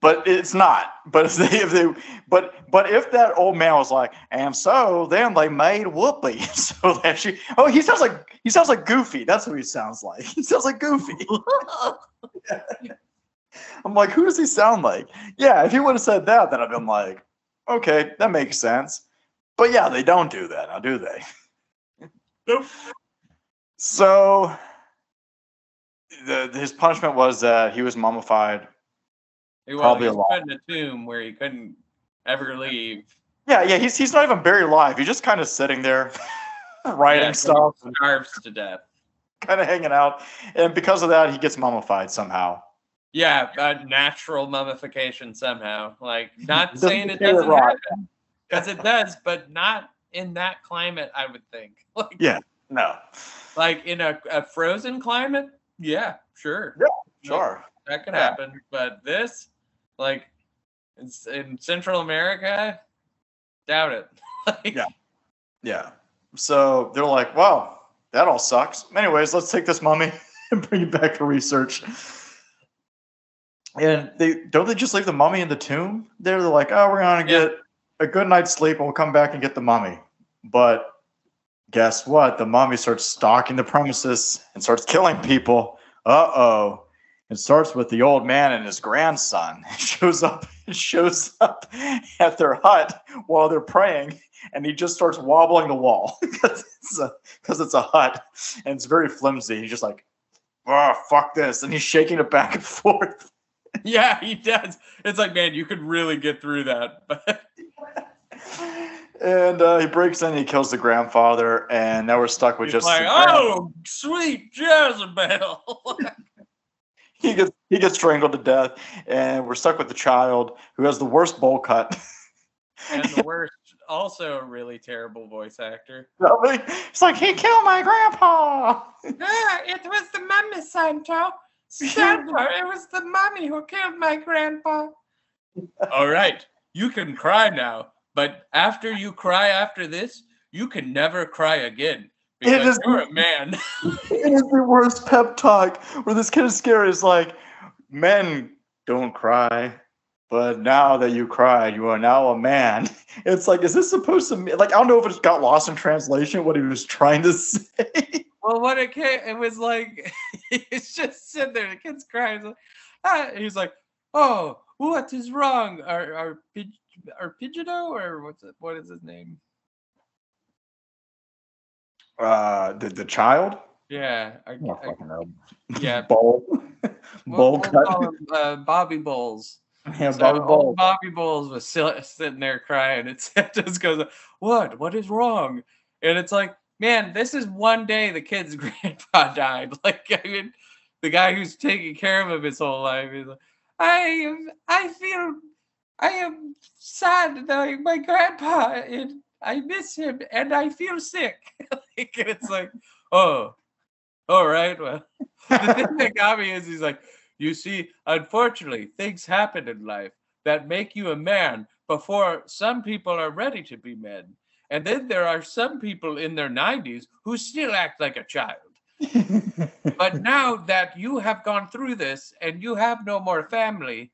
But it's not. But if they, if they, but but if that old man was like, and so then they made Whoopi, so that she, oh, he sounds like he sounds like Goofy. That's what he sounds like. He sounds like Goofy. I'm like, who does he sound like? Yeah, if he would have said that, then I'd been like, okay, that makes sense. But yeah, they don't do that now, do they? Nope. So the, his punishment was that he was mummified. He, well, Probably he was put in a tomb where he couldn't ever leave. Yeah, yeah, he's he's not even buried alive. He's just kind of sitting there writing Yeah, stuff, starves to death. kind of hanging out. And because of that, he gets mummified somehow. Yeah, natural mummification somehow. Like, not saying it doesn't happen, because it does, but not in that climate. I would think. Like, Yeah. No. like in a, a frozen climate. Yeah, sure. Yeah, Sure. that could Yeah. happen. But this, like, in, in Central America, doubt it. Like, Yeah. Yeah. So they're like, well, that all sucks. Anyways, let's take this mummy and bring it back for research. And they don't they just leave the mummy in the tomb? There, they're like, oh, we're gonna Yeah. A good night's sleep and we'll come back and get the mummy. But guess what? The mummy starts stalking the premises and starts killing people. Uh oh. It starts with the old man and his grandson. He shows up shows up at their hut while they're praying, and he just starts wobbling the wall because it's a it's a hut and it's very flimsy. He's just like, oh fuck this, and he's shaking it back and forth. Yeah, he does. It's like, man, you could really get through that. But and uh, he breaks in, he kills the grandfather, and now we're stuck with he's just like, oh, sweet Jezebel. he gets he gets strangled to death, and we're stuck with the child who has the worst bowl cut. and the worst, also a really terrible voice actor. it's like he killed my grandpa. Ah, it was the mummy, Santo. Santo, it was the mummy who killed my grandpa. All right, you can cry now, but after you cry after this, you can never cry again because is- you're a man. it is the worst pep talk where this kid is scared. Is like, men don't cry, but now that you cried, you are now a man. It's like, is this supposed to mean like I don't know if it got lost in translation what he was trying to say. Well, what it came, it was like he's just sitting there. The kid's crying. He's like, ah, he's like, oh, what is wrong? Our our our Pigeono or what's it? What is his name? Uh, the the child. Yeah, I, Oh, I- fucking yeah. Bowl. Bowl we'll cut. him, uh, Bobby Bowles. Yeah, So Bobby old Bowl. Bobby Bowles was sitting there crying, and just goes, "What? What is wrong?" And it's like, man, this is one day the kid's grandpa died. Like, I mean, the guy who's taking care of him his whole life. He's like, I am, I feel, I am sad that my grandpa, and I miss him, and I feel sick. like, and it's like, oh, all right, well. the thing that got me is he's like, you see, unfortunately, things happen in life that make you a man before some people are ready to be men. And then there are some people in their 90s who still act like a child. But now that you have gone through this and you have no more family,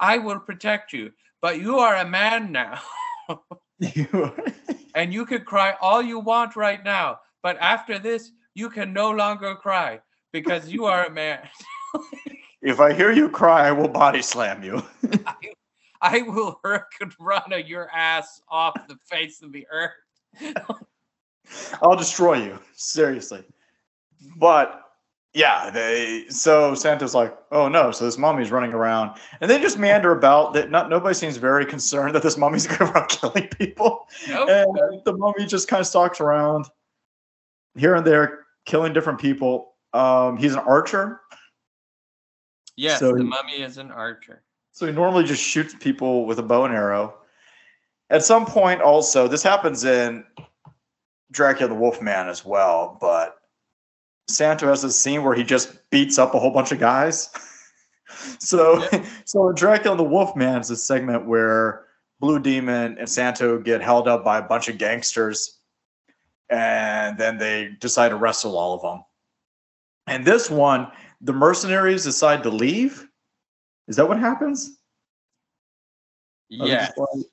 I will protect you. But you are a man now. You- and you can cry all you want right now. But after this, you can no longer cry because you are a man. if I hear you cry, I will body slam you. I will hurricane run your ass off the face of the earth. I'll destroy you. Seriously. But yeah, they so Santo's like, oh no, so this mummy's running around. And they just meander about that not nobody seems very concerned that this mummy's going around killing people. Nope. And the mummy just kind of stalks around here and there, killing different people. Um, he's an archer, Yes, so the he- mummy is an archer. So he normally just shoots people with a bow and arrow. At some point, also, this happens in Dracula the Wolfman as well, but Santo has this scene where he just beats up a whole bunch of guys. so, so in Dracula the Wolfman is a segment where Blue Demon and Santo get held up by a bunch of gangsters, and then they decide to wrestle all of them. And this one, the mercenaries decide to leave. Is that what happens? Yeah. like-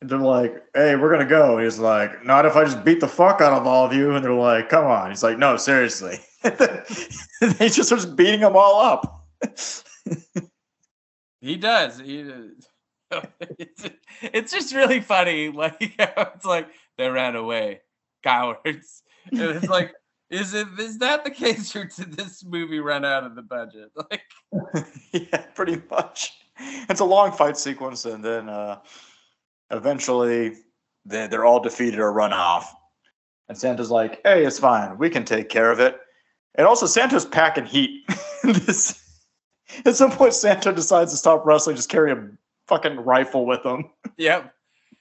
they're like, "Hey, we're gonna go." He's like, "Not if I just beat the fuck out of all of you." And they're like, "Come on." He's like, "No, seriously." they just starts beating them all up. He does. He it's, it's just really funny. Like it's like they ran away, cowards. It's like, is it is that the case, or did this movie run out of the budget? Like, yeah, pretty much. It's a long fight sequence, and then uh, eventually they they're all defeated or run off. And Santo's like, "Hey, it's fine. We can take care of it." And also, Santo's packing heat. this at some point, Santa decides to stop wrestling, just carry a fucking rifle with him. yep.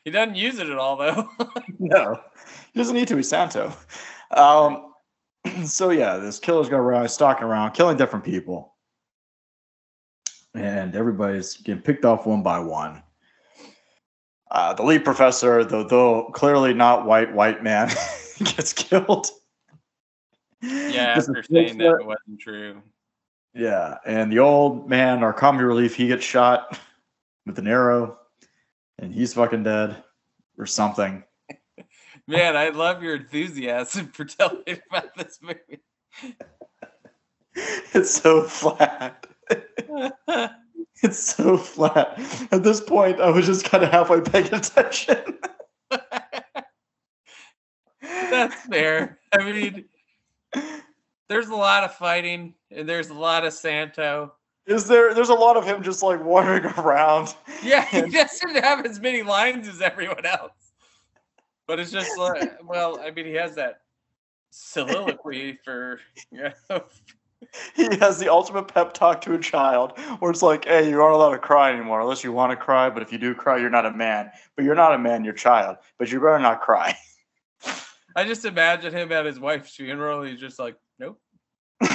He doesn't use it at all though. no, he doesn't need to. He's Santo. Um, so yeah, this killer's going around, stalking around, killing different people, and everybody's getting picked off one by one. Uh, the lead professor, though, though clearly not white, white man, gets killed. yeah, after saying that it wasn't true. Yeah, and the old man, our comedy relief, he gets shot with an arrow, and he's fucking dead. or something. Man, I love your enthusiasm for telling me about this movie. It's so flat. It's so flat. At this point, I was just kind of halfway paying attention. That's fair. I mean, there's a lot of fighting, and there's a lot of Santo. Is there? There's a lot of him just like wandering around. Yeah, he doesn't have as many lines as everyone else. But it's just like, well, I mean, he has that soliloquy for, you know, He has the ultimate pep talk to a child, where it's like, "Hey, you aren't allowed to cry anymore unless you want to cry. But if you do cry, you're not a man. But you're not a man. You're a child. But you better not cry." I just imagine him at his wife's funeral. He's just like, nope.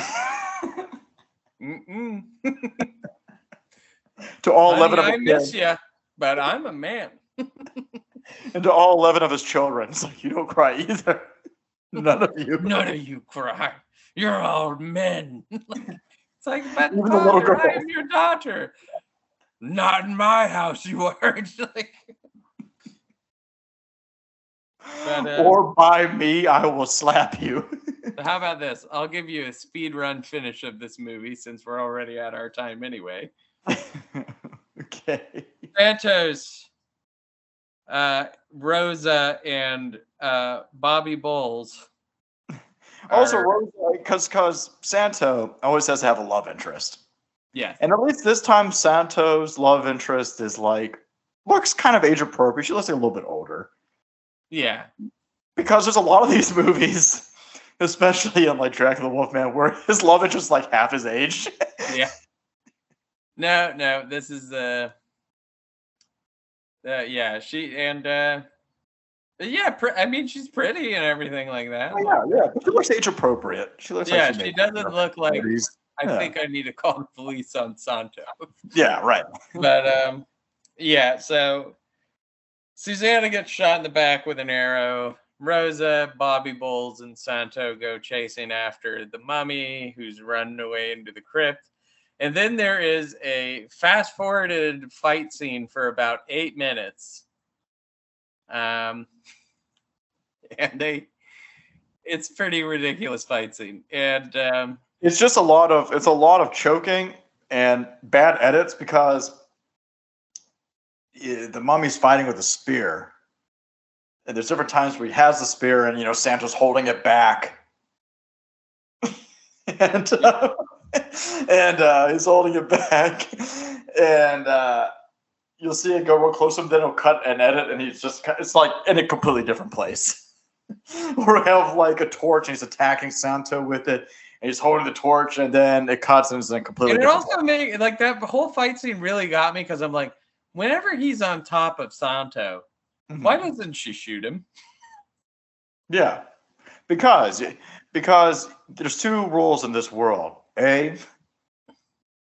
To all Honey, eleven of I his miss you, but I'm a man. and to all eleven of his children, it's like you don't cry either. None of you. None of you cry. You're all men. it's like, but Even the little father, I girl. am your daughter. Not in my house, you are. It's like, But, uh, or by me, I will slap you. how about this? I'll give you a speed run finish of this movie since we're already at our time anyway. okay. Santos, uh, Rosa, and uh, Bobby Bowles. Also, are- because because Santo always has to have a love interest, Yeah, and at least this time Santo's love interest is like looks kind of age appropriate. She looks like a little bit older yeah, because there's a lot of these movies, especially in like Dracula the Wolfman, where his love interest is like half his age. yeah. No, no, this is uh, uh yeah, she and uh, yeah, pre- I mean she's pretty and everything like that. Oh, yeah, yeah, but she looks age appropriate. She looks Yeah, like she made doesn't it in her look like- 30s. I Yeah. think I need to call the police on Santo. Yeah, right. but um yeah so susanna gets shot in the back with an arrow rosa bobby bowles and santo go chasing after the mummy who's running away into the crypt and then there is a fast forwarded fight scene for about eight minutes. Um and they it's pretty ridiculous fight scene. And um It's just a lot of it's a lot of choking and bad edits because the mummy's fighting with a spear, and there's different times where he has the spear and you know Santo's holding it back, and uh, and uh, he's holding it back, and uh, you'll see it go real close to him. Then he'll cut and edit, and he's just it's like in a completely different place. or have like a torch and he's attacking Santo with it and he's holding the torch, and then it cuts and it's in a completely and it also made like that whole fight scene really got me because I'm like, whenever he's on top of Santo, Mhm. why doesn't she shoot him? Yeah, because because there's two rules in this world. A,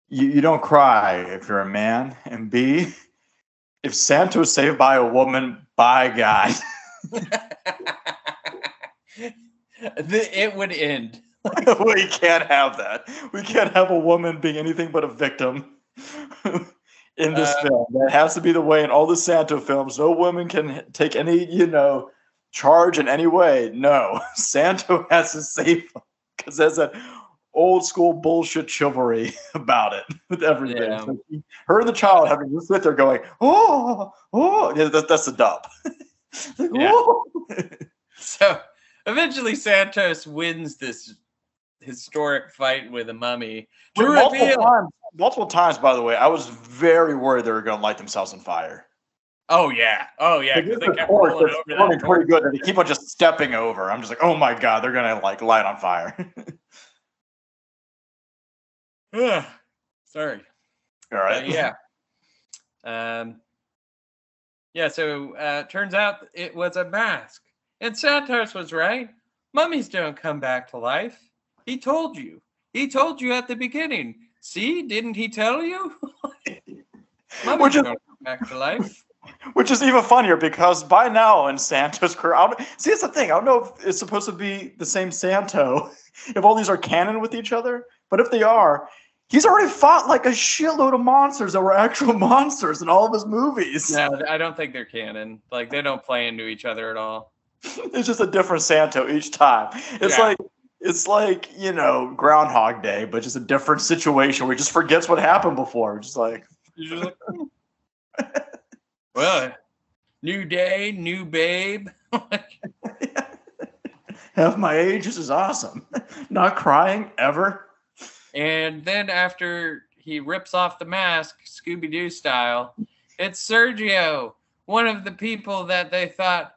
you, you don't cry if you're a man, and B, if Santo is saved by a woman, by God, it would end. we can't have that. We can't have a woman being anything but a victim in this Uh, film. That has to be the way in all the Santo films. No woman can take any, you know, charge in any way. No, Santo has to save because there's that old school bullshit chivalry about it with everything. Yeah. Her and the child having to sit there going, oh, oh, yeah, that, that's the dub. Like, Yeah. So eventually, Santos wins this historic fight with a mummy. To Well, multiple reveal, times, multiple times, by the way, I was very worried they were going to light themselves on fire. oh yeah, oh yeah, Because they kept torch rolling over that pretty good. They keep on just stepping over. I'm just like, oh my god, they're gonna like light on fire. Ugh, Sorry. All right. Uh, yeah. Um, yeah, so uh, turns out it was a mask. And Santos was right. Mummies don't come back to life. He told you. He told you at the beginning. See, didn't he tell you? Mummies Which is- don't come back to life. Which is even funnier because by now in Santo's career, I don't, see, it's the thing. I don't know if it's supposed to be the same Santo, if all these are canon with each other. But if they are, He's already fought like a shitload of monsters that were actual monsters in all of his movies. No, I don't think they're canon. Like they don't play into each other at all. it's just a different Santo each time. It's Yeah. like it's like you know Groundhog Day, but just a different situation where he just forgets what happened before. Just like just like, "Hmm." well, new day, new babe. half my age. This is awesome. Not crying ever. And then after he rips off the mask, Scooby Doo style, it's Sergio, one of the people that they thought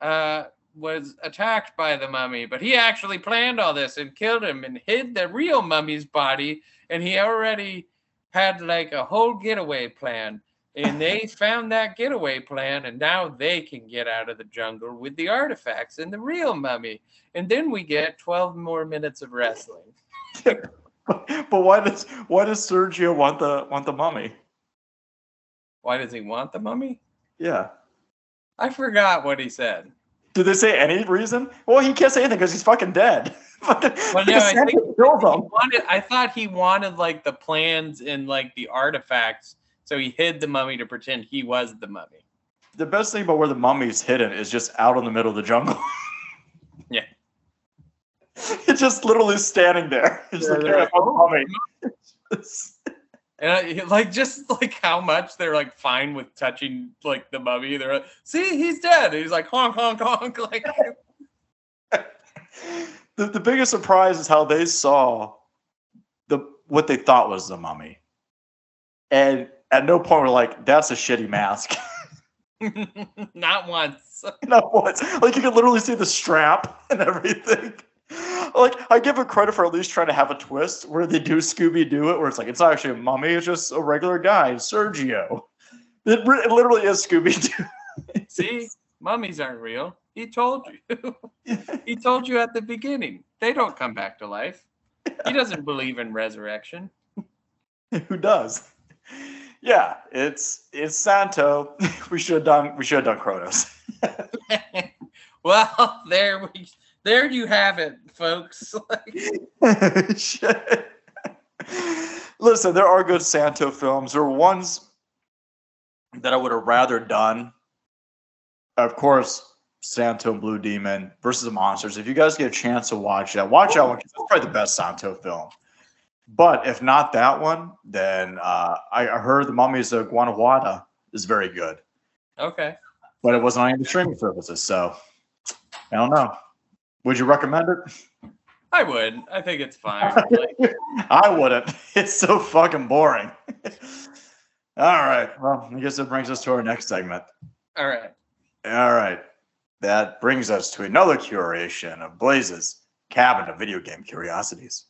uh, was attacked by the mummy, but he actually planned all this and killed him and hid the real mummy's body, and he already had like a whole getaway plan. And they found that getaway plan, and now they can get out of the jungle with the artifacts and the real mummy. And then we get 12 more minutes of wrestling. But why does why does Sergio want the want the mummy? Why does he want the mummy? Yeah. I forgot what he said. Did they say any reason? Well, he can't say anything because he's fucking dead. Well, no, I think killed he him. wanted, I thought he wanted like the plans and like the artifacts, so he hid the mummy to pretend he was the mummy. The best thing about where the mummy's hidden is just out in the middle of the jungle. It's just literally standing there. It's Yeah, like, they're "Yeah, oh, "Oh, mummy." And I, like just like how much they're like fine with touching like the mummy. They're like, see, he's dead. And he's like honk honk honk. Like the, the biggest surprise is how they saw the what they thought was the mummy. And at no point were like, that's a shitty mask. not once. Not once. Like you can literally see the strap and everything. Like I give it credit for at least trying to have a twist where they do Scooby Doo it, where it's like it's not actually a mummy, it's just a regular guy, Sergio. It, it literally is Scooby Doo. See, mummies aren't real. He told you. he told you at the beginning. They don't come back to life. He doesn't believe in resurrection. Who does? Yeah, it's it's Santo. We should have done we should have done Cronos. well, there we there you have it, folks. Listen, there are good Santo films. There are ones that I would have rather done. Of course, Santo and Blue Demon versus the Monsters. If you guys get a chance to watch that, watch that one 'cause it's probably the best Santo film. But if not that one, then uh, I, I heard the Mummies of Guanajuato is very good, okay. but it wasn't on any streaming services, so I don't know. Would you recommend it? I would. I think it's fine. Like, I wouldn't. It's so fucking boring. All right. Well, I guess it brings us to our next segment. all right. All right. That brings us to another curation of Blaze's cabinet of video game curiosities.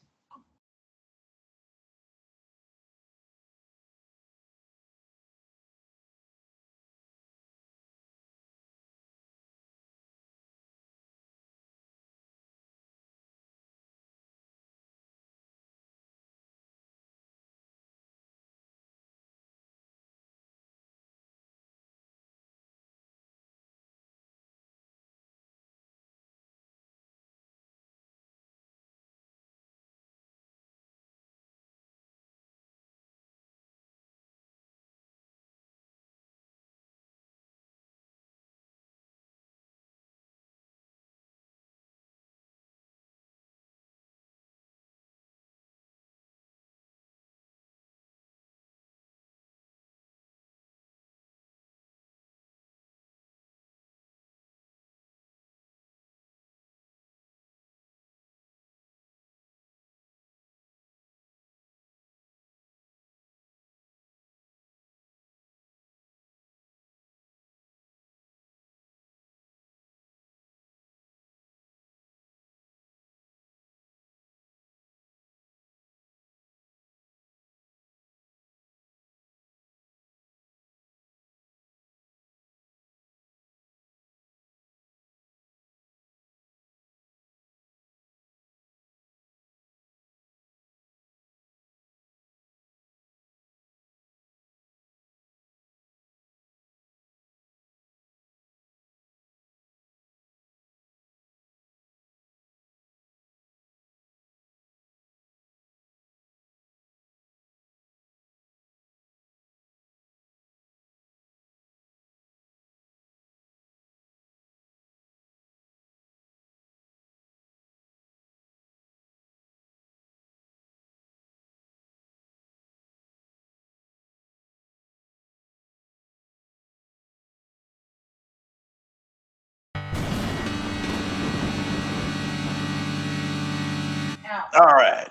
All right.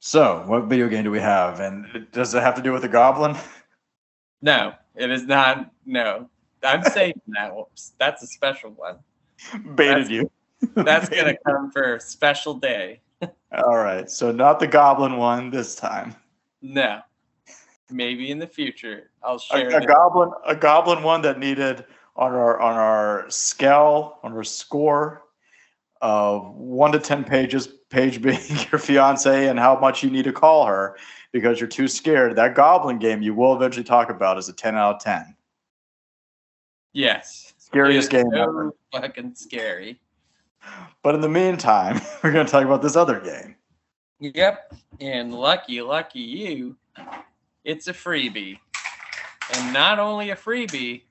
So, what video game do we have? And does it have to do with the goblin? No, it is not. No, I'm saving that. one. That's a special one. Baited That's- you. That's gonna come for a special day. All right. So, not the goblin one this time. No, maybe in the future I'll A, share. a the- goblin, a goblin one that needed on our on our scale on our score of one to ten pages. Page being your fiance and how much you need to call her because you're too scared. That goblin game you will eventually talk about is a ten out of ten. yes, Scariest game so ever. Fucking scary. But in the meantime, we're going to talk about this other game. Yep, and lucky, lucky you, it's a freebie, and not only a freebie,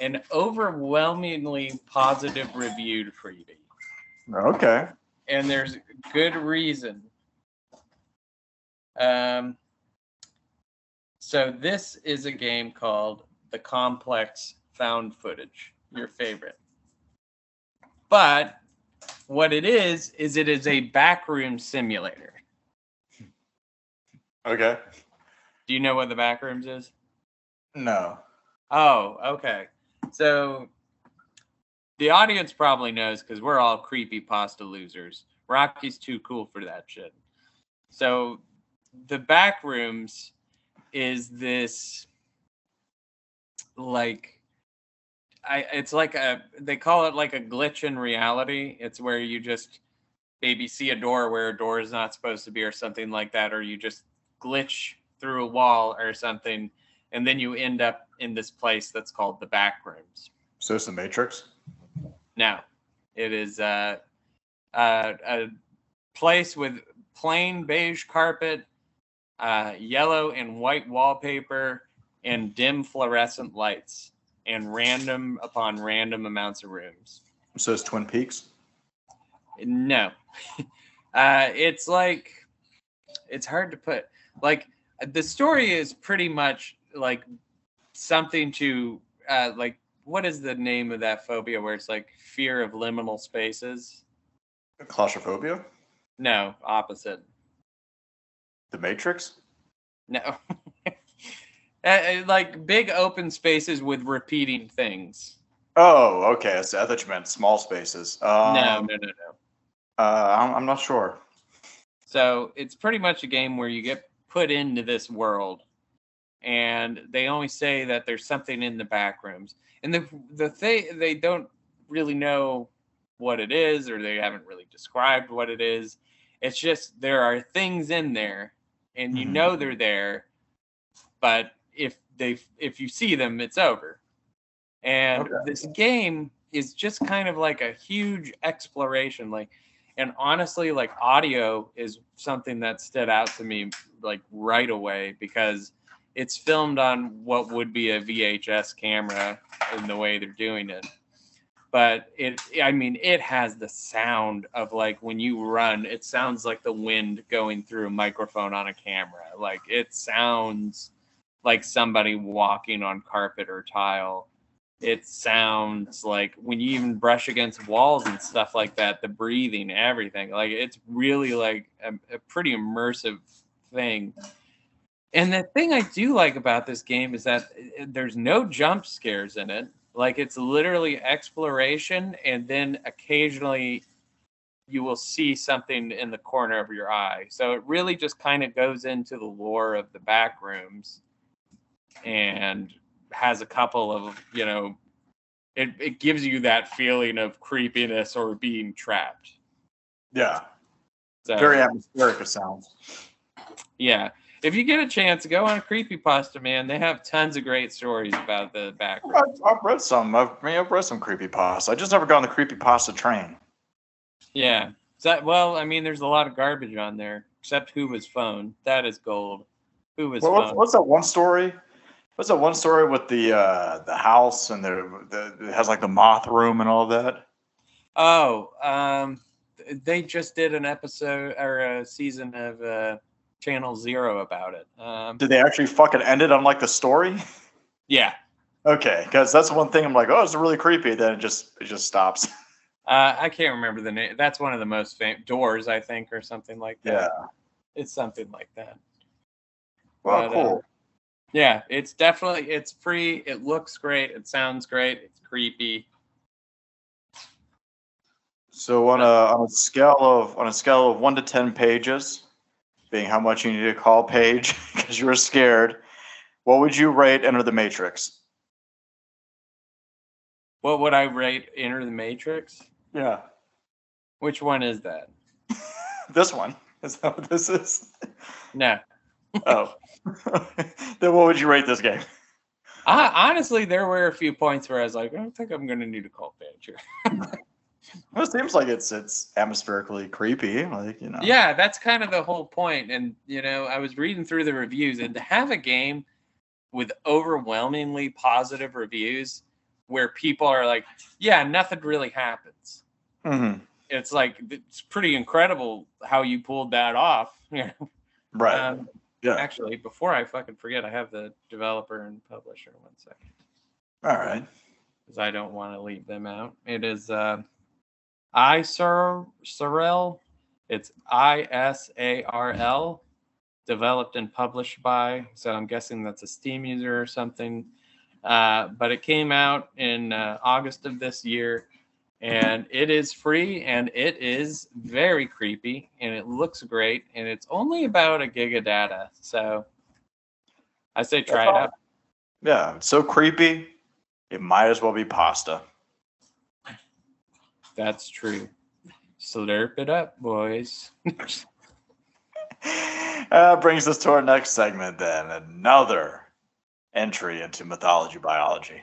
an overwhelmingly positive reviewed freebie. Okay. and there's good reason. Um, so this is a game called The Complex Found Footage, your favorite. But what it is is it is a backroom simulator. Okay. Do you know what the backrooms is? No. Oh, okay. So the audience probably knows because we're all creepy pasta losers. Rocky's too cool for that shit. So the back rooms is this like I it's like a they call it like a glitch in reality. It's where you just maybe see a door where a door is not supposed to be or something like that, or you just glitch through a wall or something, and then you end up in this place that's called the back rooms. So it's the Matrix. Now, it is uh, uh, a place with plain beige carpet, uh, yellow and white wallpaper, and dim fluorescent lights, and random upon random amounts of rooms. So it's Twin Peaks. No, uh, it's like it's hard to put. Like the story is pretty much like something to uh, like. What is the name of that phobia where it's like fear of liminal spaces? Claustrophobia. No, opposite. The Matrix. No. Uh, uh, like big open spaces with repeating things. Oh, okay. So I thought you meant small spaces. Um, no, no, no, no. Uh, I'm, I'm not sure. So it's pretty much a game where you get put into this world, and they only say that there's something in the back rooms, and the the thing they don't really know what it is, or they haven't really described what it is. It's just there are things in there, and you Mhm. know they're there, but if they if you see them, it's over. And Okay. this game is just kind of like a huge exploration, like and honestly like audio is something that stood out to me like right away because it's filmed on what would be a VHS camera in the way they're doing it. But it i mean it has the sound of like when you run it sounds like the wind going through a microphone on a camera. Like it sounds like somebody walking on carpet or tile. It sounds like when you even brush against walls and stuff like that the breathing everything. Like it's really like a, a pretty immersive thing and the thing i do like about this game is that uh, there's no jump scares in it like it's literally exploration and then occasionally you will see something in the corner of your eye so it really just kind of goes into the lore of the back rooms and has a couple of you know it, it gives you that feeling of creepiness or being trapped Yeah. so Very atmospheric. It sounds. yeah if you get a chance go on creepypasta man they have tons of great stories about the back I've, I've read some. I've, I mean, I've read some creepy pasta. I just never got on the creepy pasta train. yeah so, well i mean there's a lot of garbage on there except who was phone that is gold who's Well, what's, what's that one story? What's that one story with the uh, the house and the, the it has like the moth room and all that? oh um they just did an episode or a season of uh channel zero about it um Did they actually fucking end it on like the story? yeah Okay, because that's one thing I'm like, oh, it's really creepy. Then it just it just stops. Uh, I can't remember the name. That's one of the most famous doors, I think, or something like that. Yeah. It's something like that. Well, But, uh, cool. Yeah, it's definitely it's free. It looks great. It sounds great. It's creepy. So on a on a scale of on a scale of one to ten pages, being how much you need to call page because you were scared, what would you rate Enter the Matrix? What would I rate Enter the Matrix? Yeah, Which one is that? this one is that what this is? No. Oh, then what would you rate this game? I, honestly, there were a few points where I was like, I don't think I'm going to need a call page here. Well, it seems like it's it's atmospherically creepy, like you know. Yeah, that's kind of the whole point. And you know, I was reading through the reviews, and to have a game with overwhelmingly positive reviews, where people are like, "Yeah, nothing really happens." hmm It's like it's pretty incredible how you pulled that off. You know? Right. Um, yeah. Actually, before I fucking forget, I have the developer and publisher. One second, All right. because I don't want to leave them out. It is uh, I Sorrel. It's I S A R L. Developed and published by. So I'm guessing that's a Steam user or something. Uh, but it came out in uh, August of this year, and it is free and it is very creepy and it looks great and it's only about a gig of data. So I say try it out. Yeah, it's so creepy. It might as well be pasta. That's true. Slurp it up, boys. Uh, brings us to our next segment then. Another entry into mythology biology.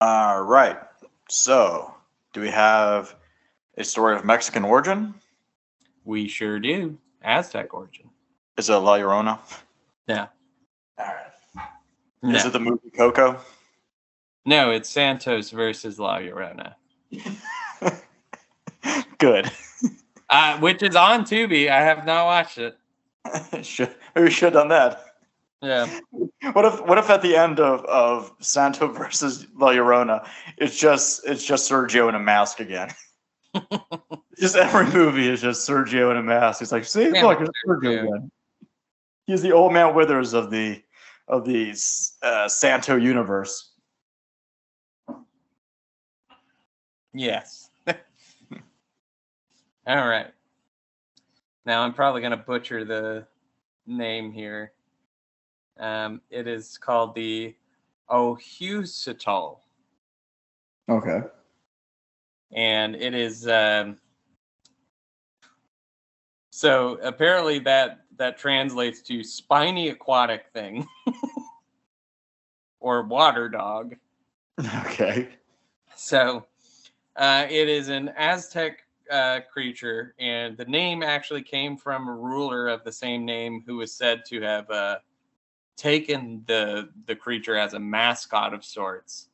All right. So, do we have a story of Mexican origin? we sure do. Aztec origin. Is it La Llorona? Yeah. All right. No, Is it the movie Coco? no it's Santos versus La Llorona, Good. uh, which is on Tubi. I have not watched it. should, maybe we should have done that. Yeah. What if what if at the end of, of Santo versus La Llorona, it's just it's just Sergio in a mask again. just every movie is just Sergio in a mask. He's like, see, Yeah, look, it's Sergio again. He's the old man Withers of the of the uh, Santo universe. Yes. All right. Now I'm probably going to butcher the name here. Um, it is called the Ahuizotl, Okay. and it is. Um, so apparently that that translates to spiny aquatic thing, or water dog. Okay. So uh, it is an Aztec uh, creature, and the name actually came from a ruler of the same name who was said to have uh, taken the the creature as a mascot of sorts.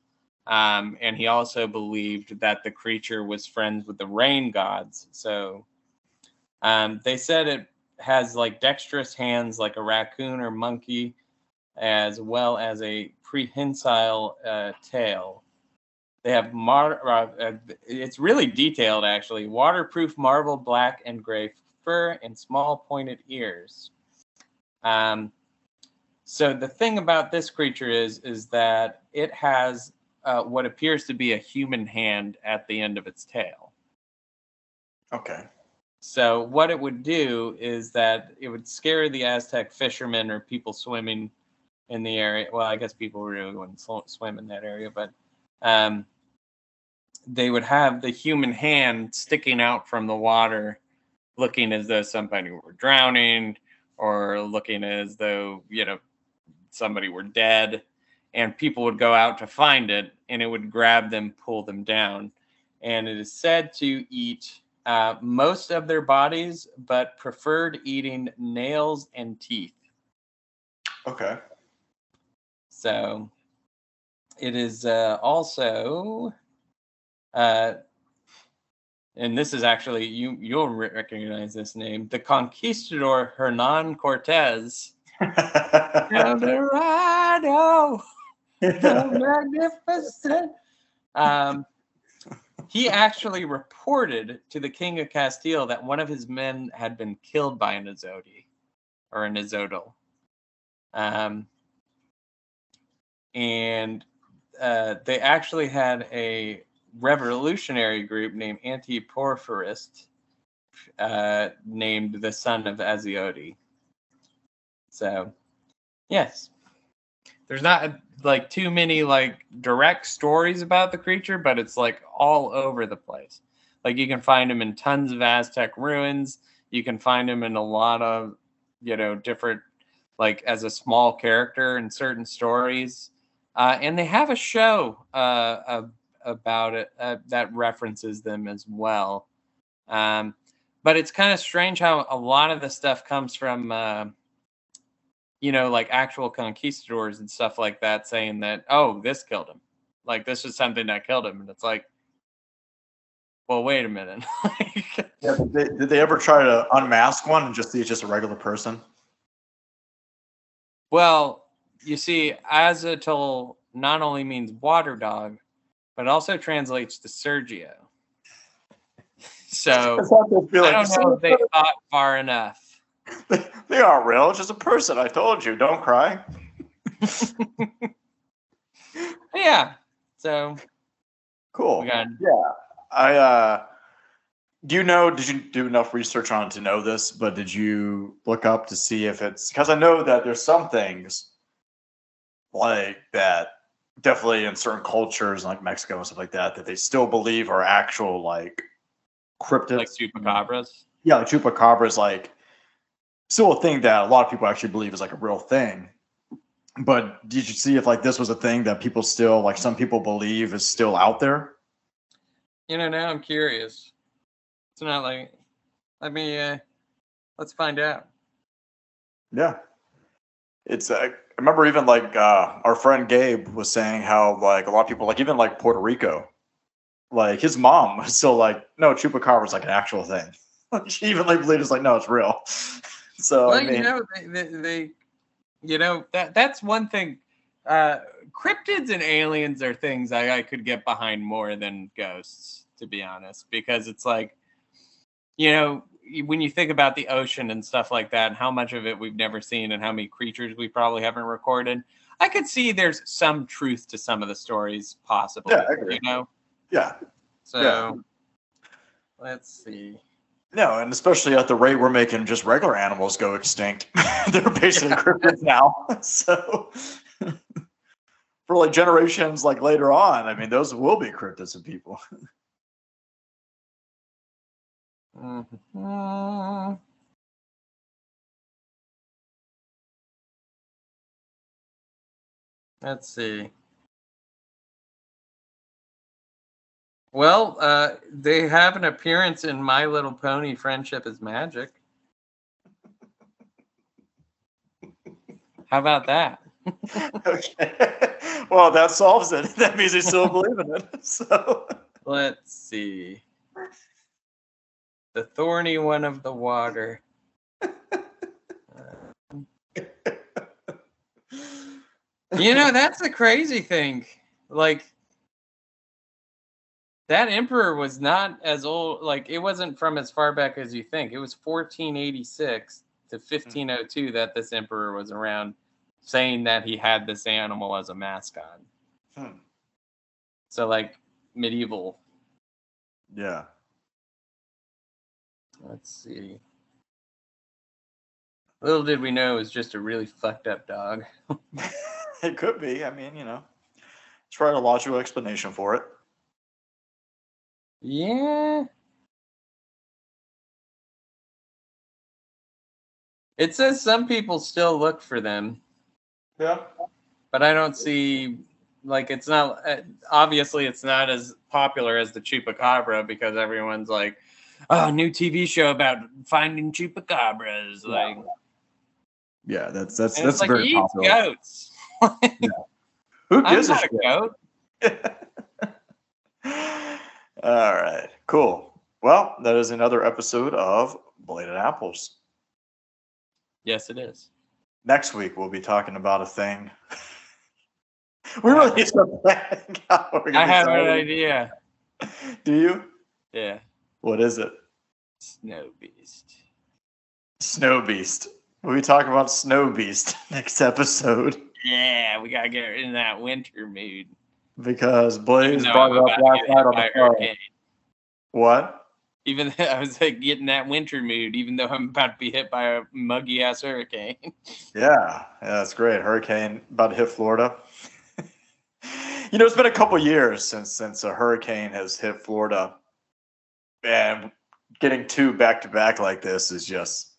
Um, and he also believed that the creature was friends with the rain gods. So um, they said it has like dexterous hands, like a raccoon or monkey, as well as a prehensile uh, tail. They have mar- uh, uh, it's really detailed actually. Waterproof marble black and gray fur and small pointed ears. Um, so the thing about this creature is is that it has uh, what appears to be a human hand at the end of its tail. Okay. So what it would do is that it would scare the Aztec fishermen or people swimming in the area. Well, I guess people really wouldn't swim in that area, but um, they would have the human hand sticking out from the water, looking as though somebody were drowning or looking as though you know somebody were dead, and people would go out to find it, and it would grab them, pull them down, and it is said to eat uh, most of their bodies, but preferred eating nails and teeth. Okay. So it is uh, also uh, and this is actually you you'll re- recognize this name, the conquistador Hernan Cortez. Eldorado, the magnificent. Um, he actually reported to the king of Castile that one of his men had been killed by an Azodi or an Azodal. Um, and uh, they actually had a revolutionary group named Anti-Porphyrists uh, named the son of Azioti. So, yes, there's not like too many like direct stories about the creature, but it's like all over the place. Like you can find them in tons of Aztec ruins. You can find them in a lot of, you know, different like as a small character in certain stories. Uh, and they have a show uh, about it uh, that references them as well. Um, but it's kind of strange how a lot of the stuff comes from, uh, you know, like actual conquistadors and stuff like that, saying that, oh, this killed him. Like this is something that killed him, and it's like, well, wait a minute. yeah, did, they, did they ever try to unmask one and just see it's just a regular person? Well, you see, Azatl not only means water dog, but also translates to Sergio. So I don't know if they thought far enough. They, aren't real. Just a person. I told you. Don't cry. yeah. So cool. Yeah. I uh do you know did you do enough research on it to know this but did you look up to see if it's because i know that there's some things like that definitely in certain cultures like mexico and stuff like that that they still believe are actual like cryptids like chupacabras yeah like chupacabras like still a thing that a lot of people actually believe is like a real thing but did you see if like this was a thing that people still like some people believe is still out there you know now i'm curious it's not like, let me, uh, let's find out. Yeah. It's, uh, I remember even like uh, our friend Gabe was saying how like a lot of people, like even like Puerto Rico, like his mom was still like, no, chupacabra is like an actual thing. she even like believed it's like, no, it's real. So, well, I mean, you know, they, they, they, you know, that that's one thing. Uh, cryptids and aliens are things I, I could get behind more than ghosts, to be honest, because it's like you know, when you think about the ocean and stuff like that, and how much of it we've never seen, and how many creatures we probably haven't recorded, I could see there's some truth to some of the stories, possibly. Yeah, I agree. You know. Yeah. So, yeah. let's see. No, and especially at the rate we're making just regular animals go extinct, they're basically cryptids now. So, for like generations like later on, I mean, those will be cryptids of people. Mm-hmm. Let's see. Well, uh, they have an appearance in My Little Pony Friendship is Magic. How about that? okay. Well, that solves it. That means they still believe in it. So let's see the thorny one of the water. you know, that's the crazy thing. Like, that emperor was not as old, like, it wasn't from as far back as you think. It was 1486 to 1502 that this emperor was around saying that he had this animal as a mascot. Hmm. So, like, medieval. Yeah. Let's see. Little did we know it was just a really fucked up dog. it could be. I mean, you know, try a logical explanation for it. Yeah. It says some people still look for them. Yeah. But I don't see like it's not uh, obviously it's not as popular as the chupacabra because everyone's like oh, new TV show about finding chupacabras. Like, yeah, that's that's that's like, very popular. Goats. yeah. Who gives I'm a, a goat? All right, cool. Well, that is another episode of Bladed Apples. Yes, it is. Next week we'll be talking about a thing. we really need to plan out we're I have an idea. Do you? Yeah. What is it? Snow Beast. Snow Beast. We'll be talking about Snow Beast next episode Yeah, we gotta get in that winter mood. Because Blaze though brought up last night on the phone. hurricane. What? Even though I was like getting that winter mood, even though I'm about to be hit by a muggy ass hurricane. Yeah, yeah, that's great. Hurricane about to hit Florida. you know, it's been a couple years since since a hurricane has hit Florida, and getting two back to back like this is just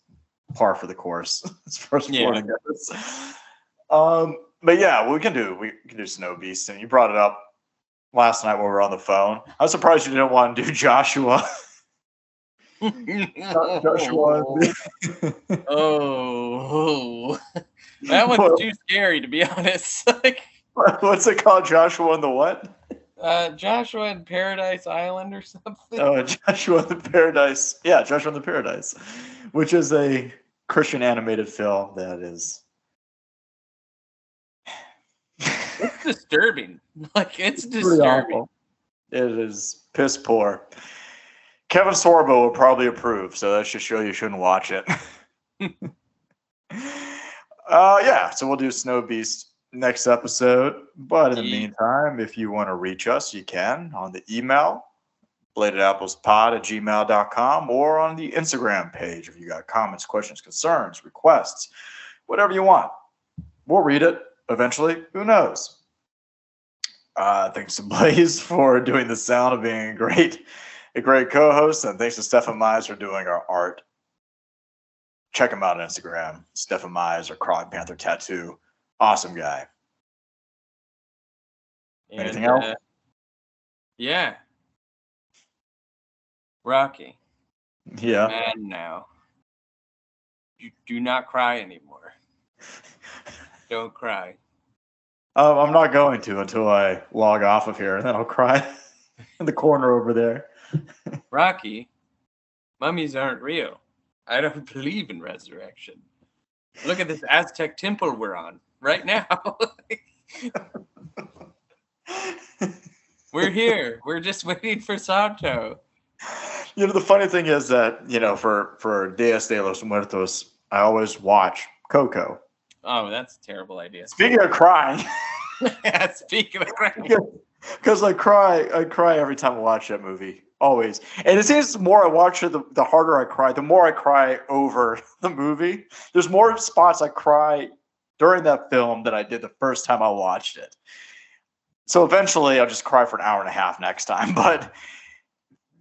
par for the course as far as Yeah. Florida goes. Um, but yeah, we can do we can do Snow Beast, and you brought it up last night when we were on the phone. I was surprised you didn't want to do Joshua. Joshua. oh, that one's Well- too scary to be honest. like What's it called? Joshua and the what? uh, Joshua in Paradise Island or something. Oh, Joshua and the Paradise. Yeah, Joshua and the Paradise, which is a Christian animated film that is. It's disturbing. Like it's pretty disturbing. It is piss poor. Kevin Sorbo will probably approve, so that should show you shouldn't watch it. uh, yeah, so we'll do Snow Beast next episode. But in the meantime, if you want to reach us, you can on the email, bladedapplespod at gmail.com, or on the Instagram page if you got comments, questions, concerns, requests, whatever you want. We'll read it eventually. Who knows? Uh, thanks to Blaze for doing the sound of being a great, a great co-host, and thanks to Stefan Mize for doing our art. Check him out on Instagram, Stefan Mize or Crawling Panther Tattoo. Awesome guy. Anything else? uh, yeah. Rocky, Yeah. man, now. You do not cry anymore. Don't cry. Um, I'm not going to until I log off of here, and then I'll cry in the corner over there. Rocky, mummies aren't real. I don't believe in resurrection. Look at this Aztec temple we're on right now. we're here. We're just waiting for Santo. You know, the funny thing is that you know, for for Dias de los Muertos, I always watch Coco. Oh, that's a terrible idea. Speaking of crying. Speaking of crying. because I cry, I cry every time I watch that movie, always. And it seems the more I watch it, the, the harder I cry. The more I cry over the movie. There's more spots I cry during that film than I did the first time I watched it. So eventually, I'll just cry for an hour and a half next time. But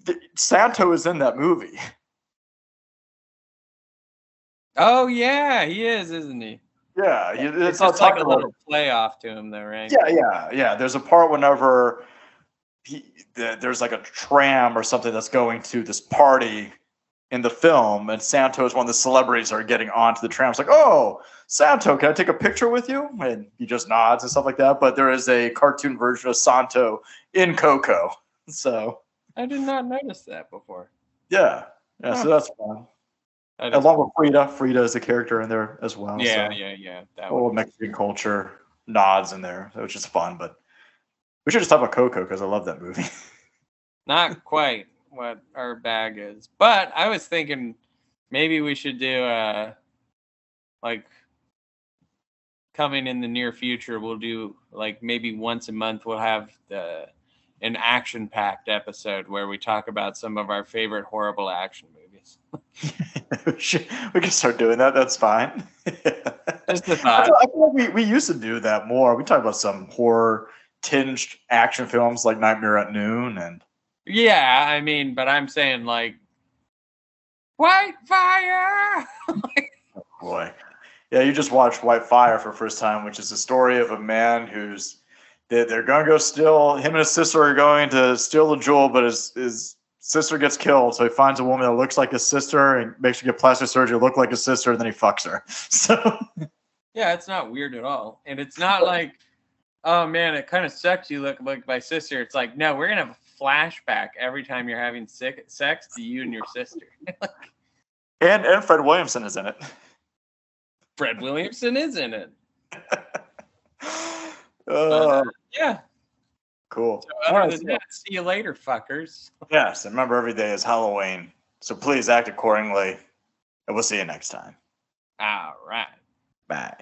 the, Santo is in that movie. Oh yeah, he is, isn't he? Yeah, it's, It's, not like a little play off to him, though, right? Yeah, yeah, yeah. There's a part whenever he, there's like a tram or something that's going to this party in the film, and Santo is one of the celebrities that are getting onto the tram. It's like, oh, Santo, can I take a picture with you? And he just nods and stuff like that. But there is a cartoon version of Santo in Coco. So I did not notice that before. yeah, yeah. Huh. So that's fun. That Along with Frida, Frida is a character in there as well. yeah, so. yeah, yeah. That a little. Mexican culture nods in there, which is fun. But we should just talk about Coco because I love that movie. Not quite what our bag is, but I was thinking maybe we should do a like coming in the near future. We'll do like maybe once a month. We'll have the an action packed episode where we talk about some of our favorite horrible action movies. we, we can start doing that. That's fine. Just a I thought. I feel like we, we used to do that more. We talk about some horror tinged action films like Nightmare at Noon and Yeah, I mean, but I'm saying like White Fire. Oh, boy. Yeah, you just watched White Fire for the first time, which is the story of a man who's they, they're gonna go steal him and his sister are going to steal the jewel, but his his sister gets killed. So he finds a woman that looks like his sister and makes her get plastic surgery, look like his sister, and then he fucks her. So Yeah, it's not weird at all. And it's not like, oh man, it kind of sucks you look like my sister. It's like, no, we're gonna have a flashback every time you're having sick, sex to you and your sister. And and Fred Williamson is in it. Fred Williamson is in it. Oh, Yeah. Cool. So other Alright, than so- that, see you later, fuckers. Yes, and remember every day is Halloween. So please act accordingly. And we'll see you next time. All right. Bye.